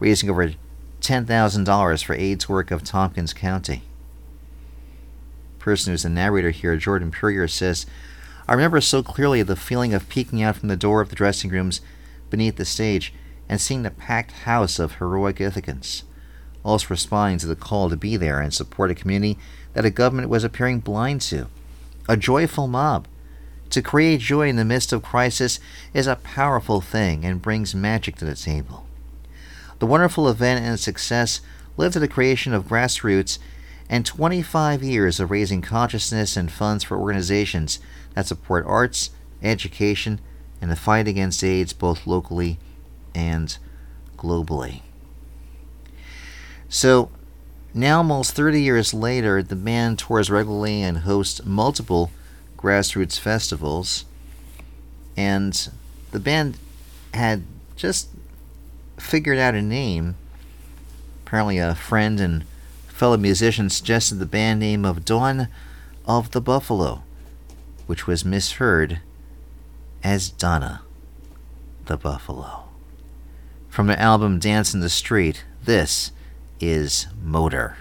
raising over $10,000 for AIDS work of Tompkins County. Person who's the narrator here, Jordan Purrier, says, I remember so clearly the feeling of peeking out from the door of the dressing rooms beneath the stage and seeing the packed house of heroic Ithacans, also responding to the call to be there and support a community that a government was appearing blind to. A joyful mob. To create joy in the midst of crisis is a powerful thing and brings magic to the table. The wonderful event and success led to the creation of grassroots and 25 years of raising consciousness and funds for organizations that support arts, education, and the fight against AIDS both locally and globally. So, now almost 30 years later, the band tours regularly and hosts multiple grassroots festivals. And the band had just figured out a name. Apparently, a friend and fellow musician suggested the band name of Dawn of the Buffalo, which was misheard as Donna the Buffalo. From the album Dance in the Street, this is Motor.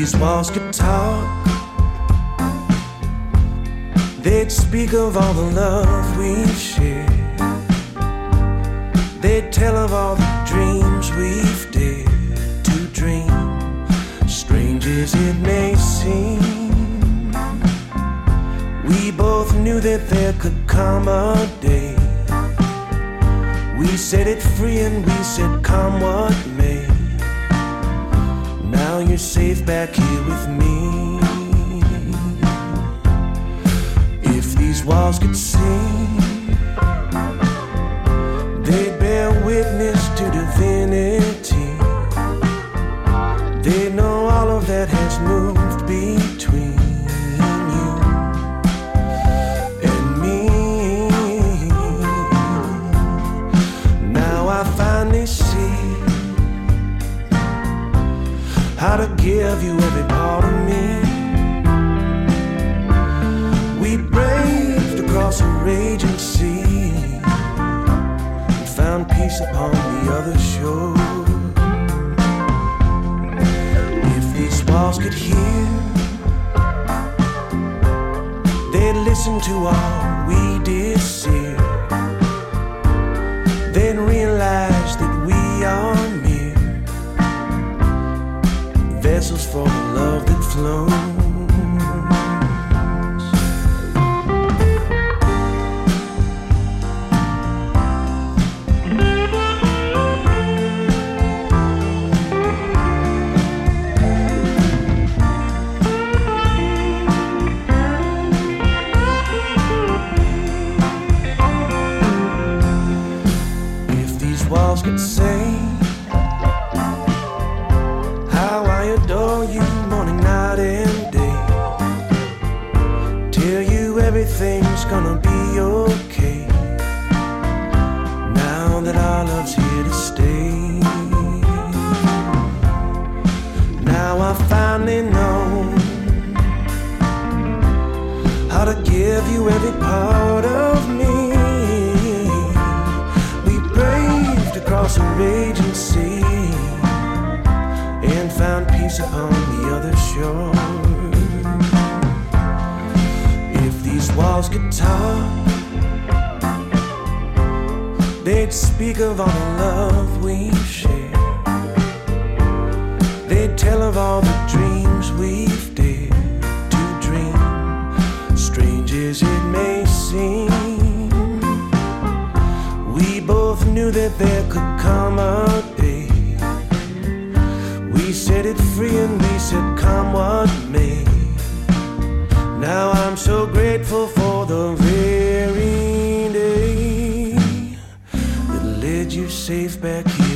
These walls could talk, they'd speak of all the love we've shared. They'd tell of all the dreams we've dared to dream. Strange as it may seem, we both knew that there could come a day. We set it free and we said, Come what safe back here with me. If these walls could sing, upon the other shore. If these walls could talk, they'd speak of all the love we've shared. They'd tell of all the dreams we've dared to dream. Strange as it may seem, we both knew that there could come a day. We set it free and we said, Come what may. Now I'm so grateful for the very day that led you safe back here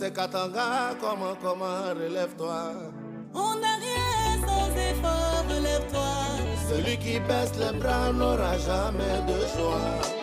c'est Katanga, comment, comment, relève-toi. On n'a rien sans effort, relève-toi. Celui qui baisse les bras n'aura jamais de joie.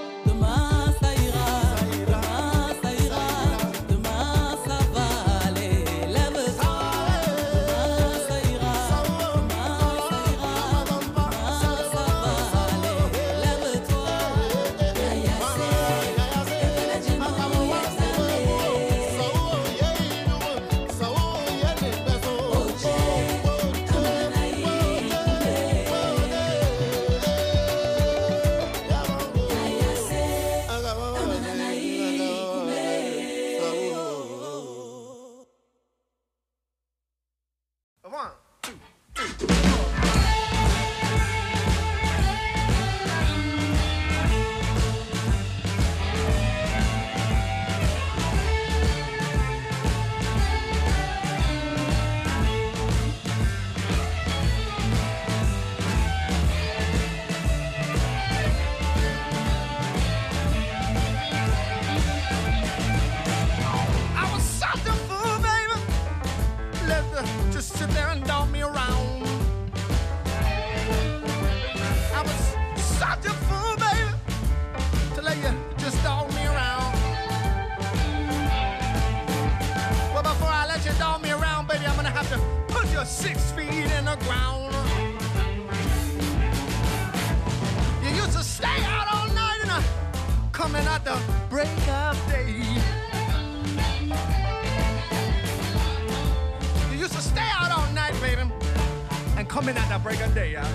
coming at the break of day, huh?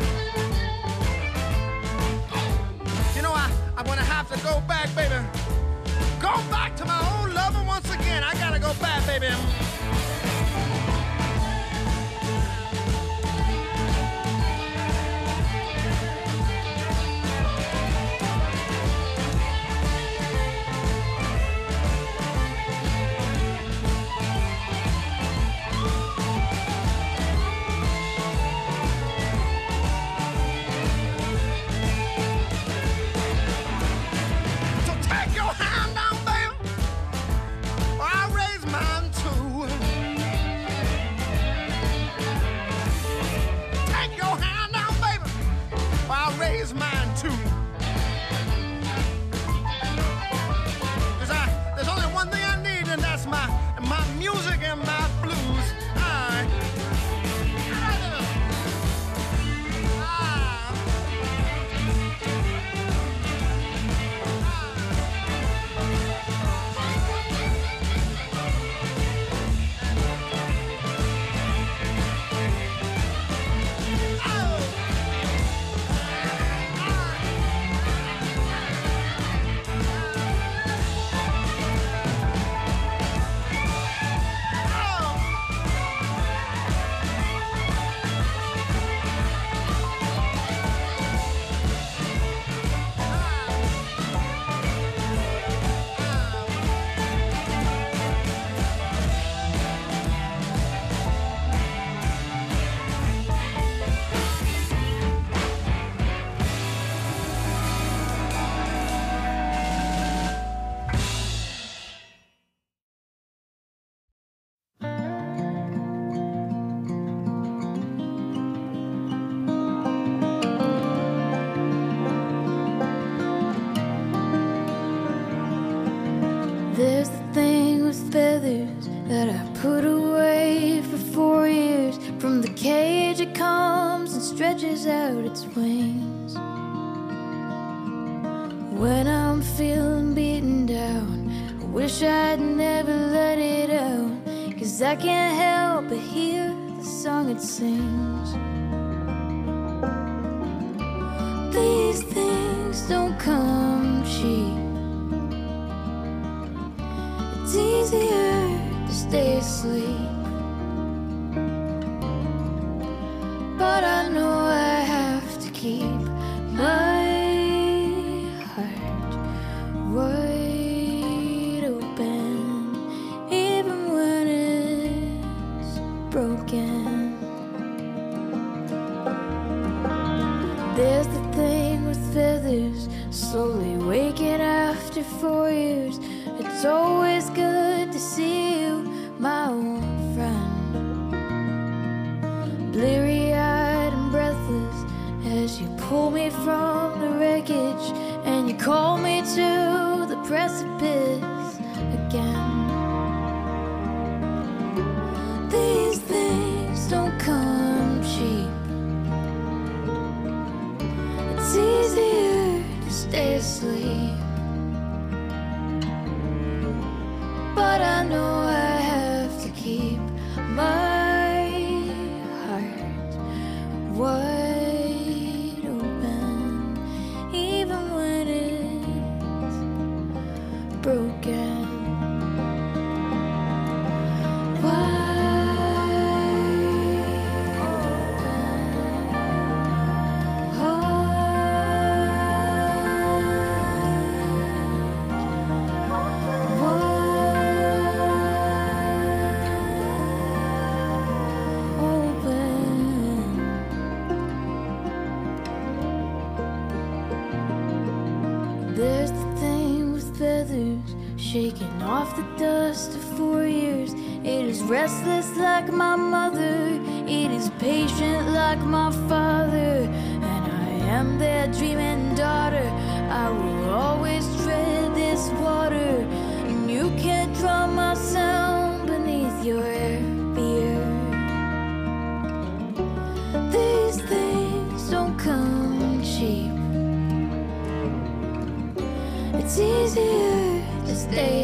You know, I, I'm gonna have to go back, baby. Go back to my old lover once again. I gotta go back, baby. There's the thing with feathers, shaking off the dust of four years. It is restless like my mother, it is patient like my father. And I am their dreaming daughter. I will always tread this water, and you can't draw my sound beneath your It's easier to stay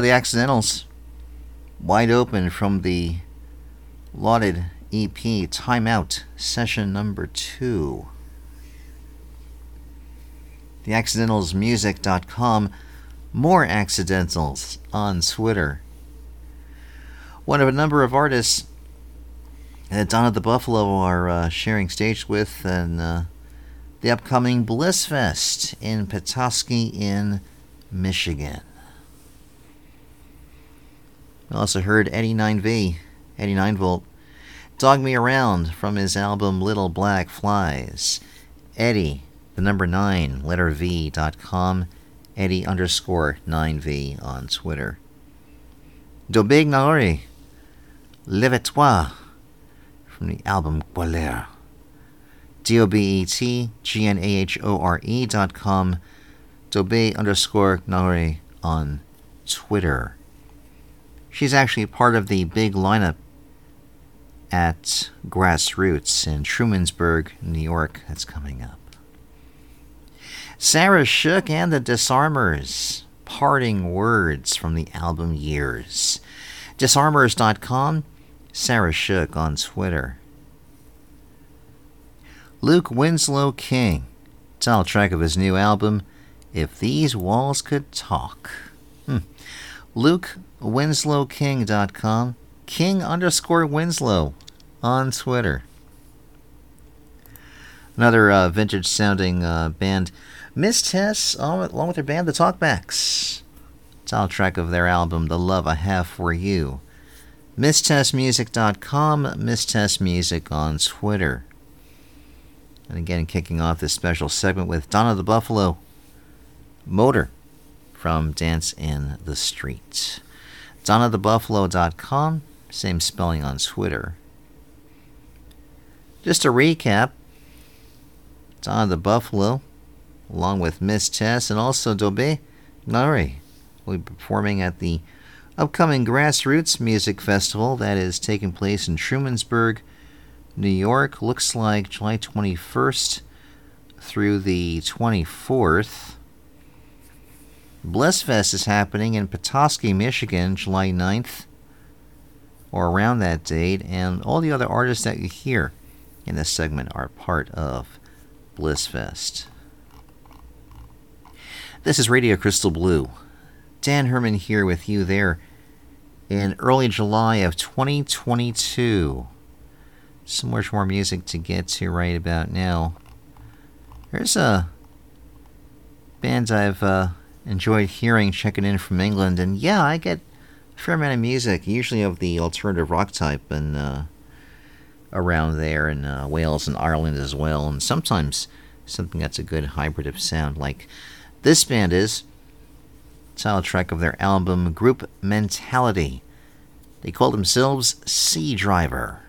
the accidentals. Wide open from the lauded EP Timeout session number two. The TheAccidentalsMusic.com. More accidentals on Twitter. One of a number of artists that Donna the Buffalo are uh, sharing stage with and uh, the upcoming Blissfest in Petoskey in Michigan. We also heard Eddie 9V, Eddie 9 Volt, Dog Me Around from his album Little Black Flies. Eddie, the number 9, letter V dot com, Eddie underscore 9V on Twitter. Dobet Gnahoré, Lève-toi from the album Couleur. D-O-B-E-T-G-N-A-H-O-R-E dot com, Dobe underscore Naori on Twitter. She's actually part of the big lineup at Grassroots in Trumansburg, New York, that's coming up. Sarah Shook and the Disarmers. Parting words from the album Years. Disarmers.com. Sarah Shook on Twitter. Luke Winslow King. Title track of his new album, If These Walls Could Talk. Hmm. Luke winslowking.com, king underscore Winslow on Twitter. Another uh, vintage sounding uh, band, Miss Tess, along with their band, The Talkbacks. Title track of their album, The Love I Have For You. MissTessMusic.com, Miss Tess Music on Twitter. And again, kicking off this special segment with Donna the Buffalo Motor from Dance in the Street. DonnaTheBuffalo.com, same spelling on Twitter. Just a recap Donna the Buffalo, along with Miss Tess and also Dobet Gnahoré, will be performing at the upcoming Grassroots Music Festival that is taking place in Trumansburg, New York. Looks like July 21st through the 24th. Blissfest is happening in Petoskey, Michigan, July 9th or around that date, and all the other artists that you hear in this segment are part of Blissfest. This is Radio Crystal Blue. Dan Herman here with you there in early July of 2022. So much more music to get to right about now. There's a band I've uh, enjoyed hearing checking in from England, and yeah, I get a fair amount of music, usually of the alternative rock type, and uh, around there in uh, Wales and Ireland as well, and sometimes something that's a good hybrid of sound, like this band is. Title track of their album Group Mentality. They call themselves Sea Driver.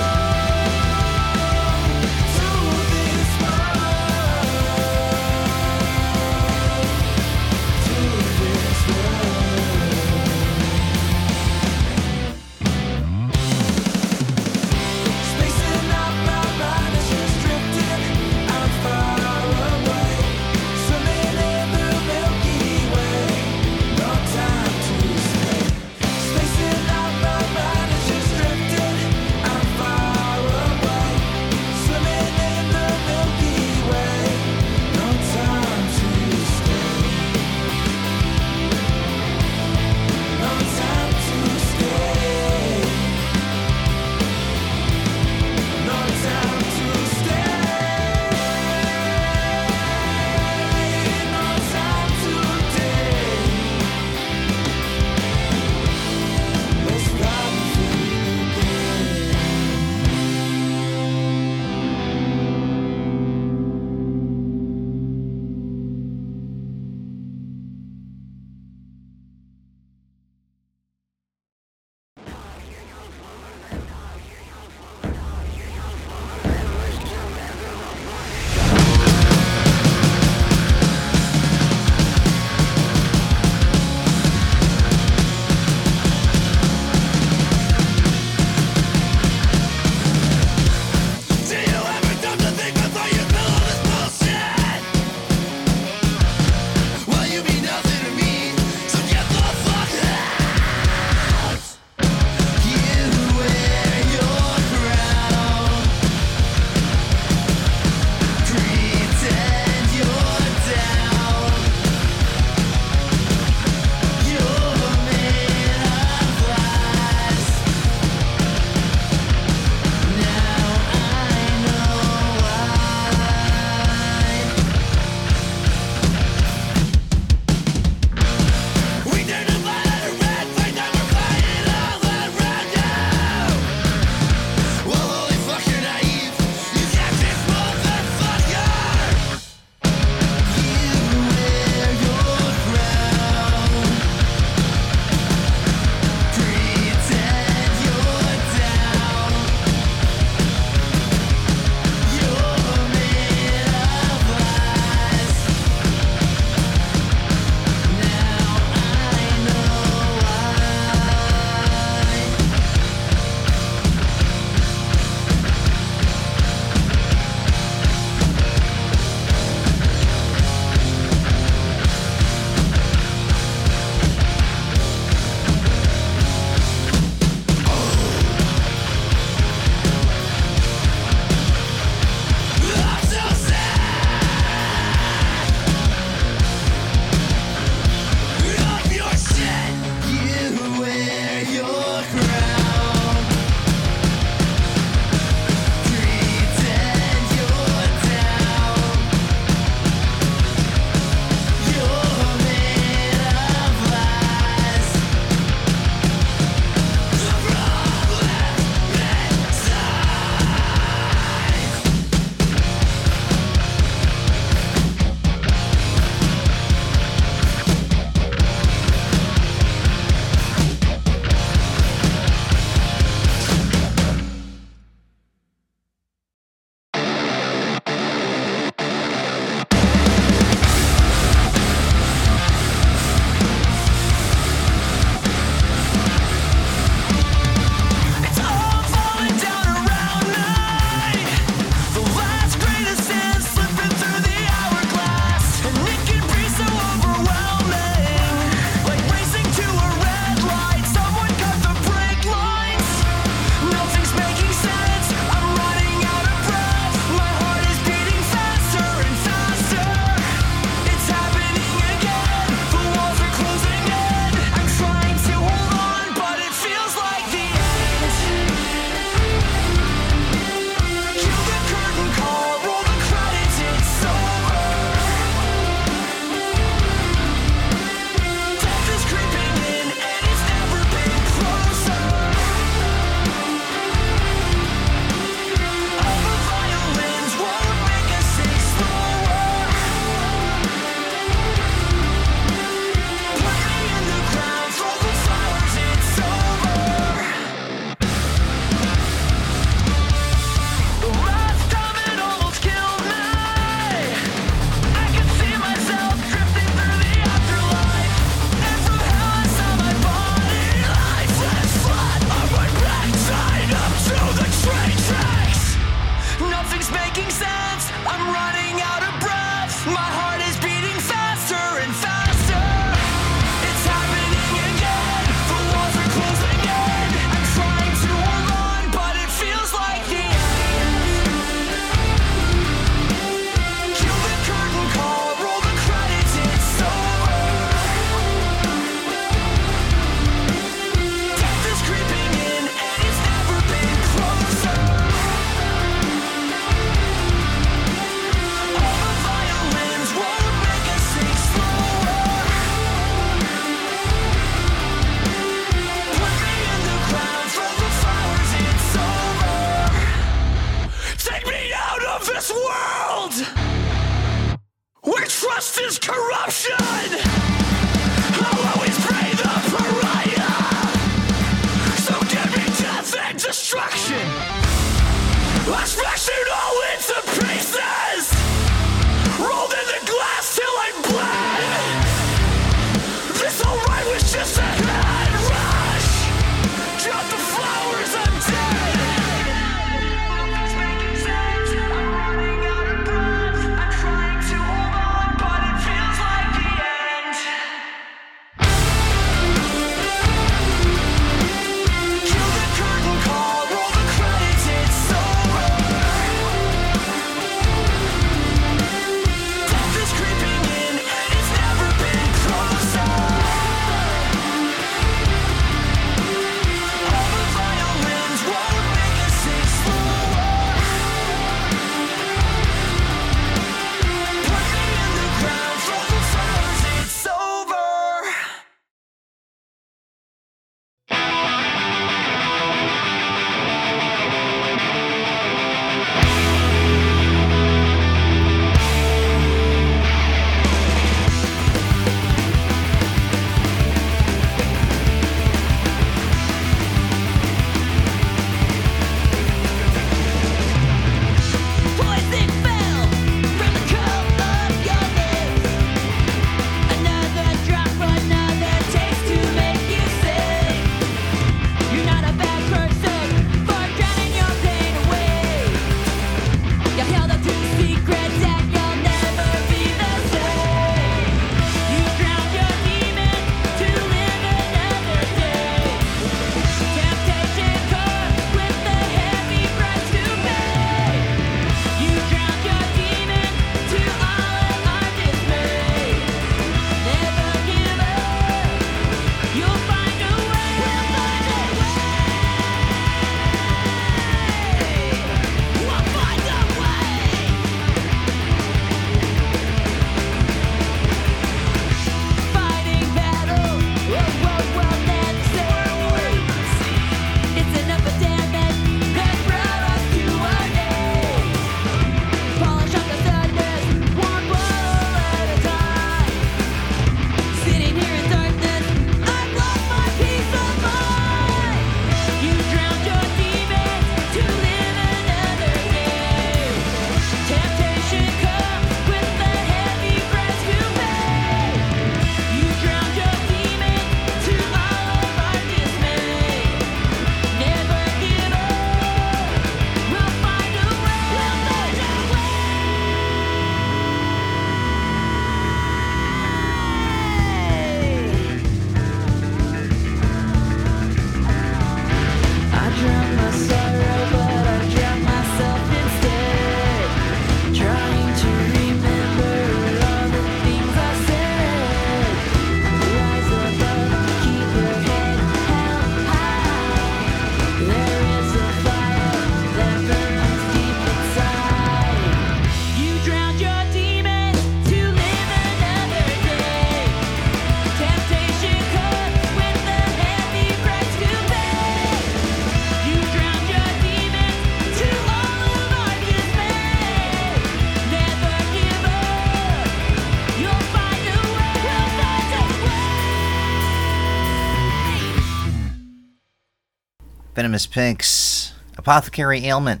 Venomous Pinks, Apothecary Ailment.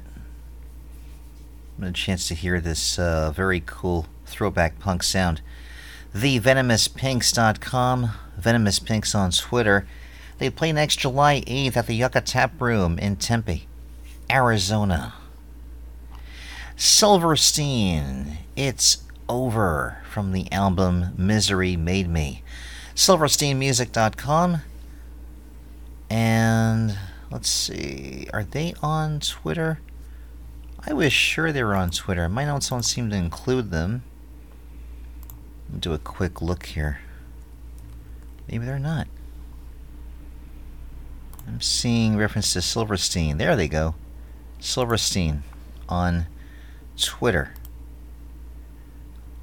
What a chance to hear this uh, very cool throwback punk sound. TheVenomouspinks.com, Venomous Pinks on Twitter. They play next July 8th at the Yucca Tap Room in Tempe, Arizona. Silverstein, It's Over from the album Misery Made Me. SilversteinMusic.com and Let's see. Are they on Twitter? I was sure they were on Twitter. My notes don't seem to include them. Do a quick look here. Maybe they're not. I'm seeing reference to Silverstein. There they go. Silverstein on Twitter.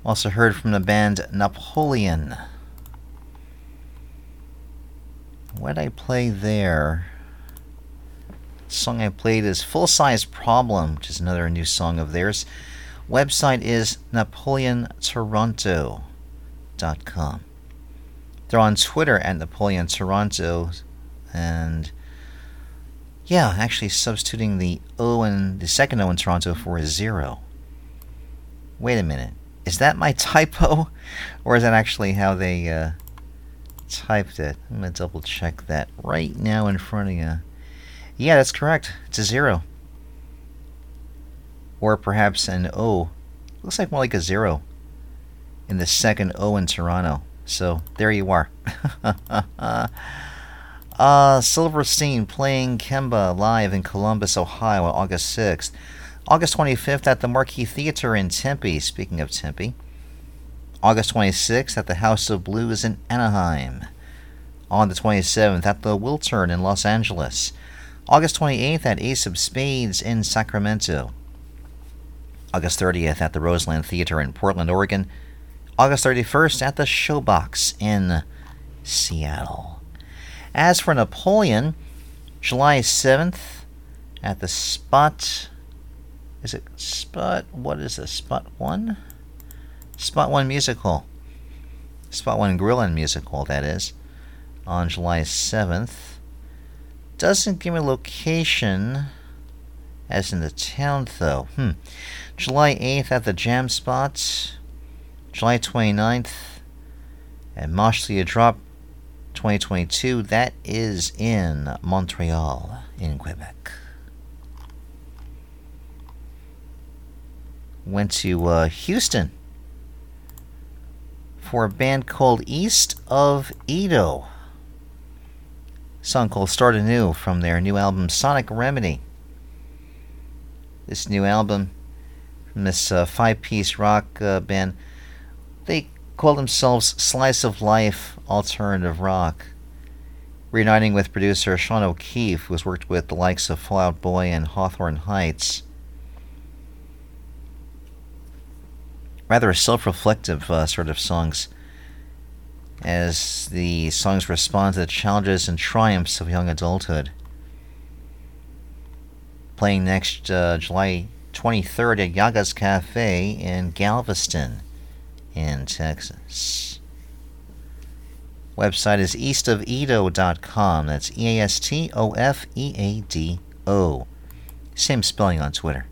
Also heard from the band Napoleon. What I play there? Song I played is Full Size Problem, which is another new song of theirs. Website is NapoleonToronto.com. They're on Twitter at NapoleonToronto, and yeah, actually substituting the O and the second O in Toronto for a zero. Wait a minute, is that my typo, or is that actually how they uh, typed it? I'm gonna double check that right now in front of you. Yeah, that's correct. It's a zero, or perhaps an O. Looks like more like a zero in the second O in Toronto. So there you are. uh, Silverstein playing Kemba live in Columbus, Ohio August 6th. August 25th at the Marquee Theater in Tempe, speaking of Tempe. August 26th at the House of Blues in Anaheim. On the 27th at the Wiltern in Los Angeles. August 28th at Ace of Spades in Sacramento. August 30th at the Roseland Theater in Portland, Oregon. August 31st at the Showbox in Seattle. As for Napoleon, July 7th at the Spot. Is it Spot? What is the Spot 1? Spot 1 Musical. Spot 1 Grill and Musical, that is. On July 7th. Doesn't give me a location as in the town, though. Hmm. July 8th at the Jam Spot. July 29th at Moshlia Drop 2022. That is in Montreal, in Quebec. Went to uh, Houston for a band called East of Eado. Song called Start Anew from their new album Sonic Remedy. This new album from this uh, five piece rock uh, band they call themselves Slice of Life Alternative Rock, reuniting with producer Sean O'Keefe, who has worked with the likes of Fall Out Boy and Hawthorne Heights. Rather self reflective uh, sort of songs, as the songs respond to the challenges and triumphs of young adulthood. Playing next uh, July 23rd at Yaga's Cafe in Galveston in Texas. Website is eastofeado.com. That's E A S T O F E A D O. Same spelling on Twitter.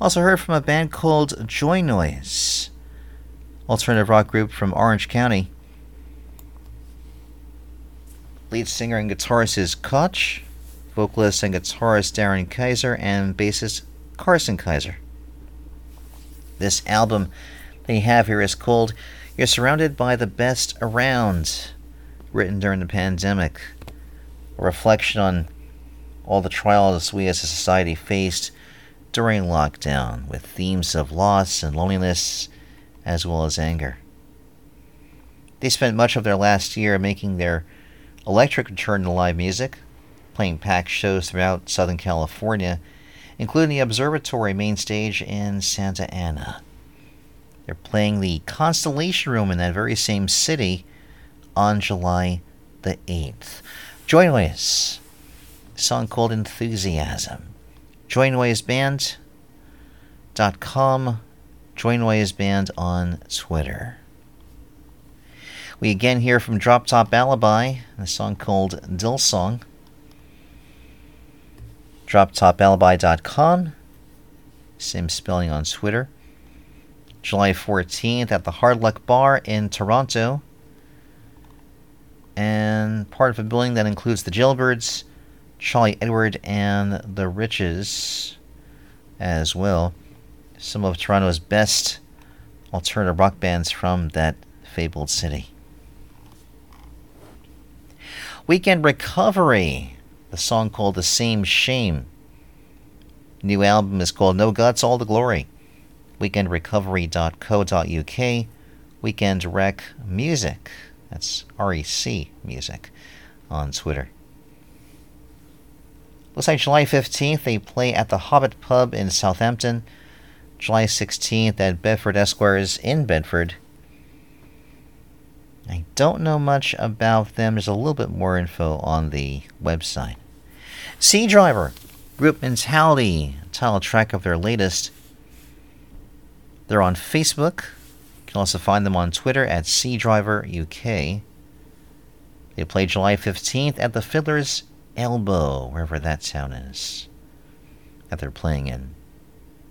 Also heard from a band called Joy Noise, alternative rock group from Orange County. Lead singer and guitarist is Koch, vocalist and guitarist Darren Kaiser, and bassist Carson Kaiser. This album they have here is called You're Surrounded by the Best Around, written during the pandemic. A reflection on all the trials we as a society faced during lockdown, with themes of loss and loneliness as well as anger. They spent much of their last year making their electric return to live music, playing packed shows throughout Southern California including the Observatory main stage in Santa Ana. They're playing the Constellation Room in that very same city on July the 8th. Joy Noise, a song called Enthusiasm. JoyNoiseBand.com, Joy Noise Band on Twitter. We again hear from Drop Top Alibi, a song called Dill Song droptopalibi.com. Same spelling on Twitter. July 14th at the Hard Luck Bar in Toronto. And part of a building that includes the Jailbirds, Charlie Edward, and the Riches as well. Some of Toronto's best alternative rock bands from that fabled city. Weekend Recovery a song called The Same Shame. New album is called No Guts, All the Glory. Weekendrecovery.co.uk. Weekend Rec Music. That's REC Music on Twitter. Looks like July 15th they play at the Hobbit Pub in Southampton. July 16th at Bedford Esquires in Bedford. I don't know much about them. There's a little bit more info on the website. Sea Driver Group Mentality, title track of their latest. They're on Facebook. You can also find them on Twitter at C Driver UK. They play July 15th at the Fiddler's Elbow, wherever that town is, that they're playing in.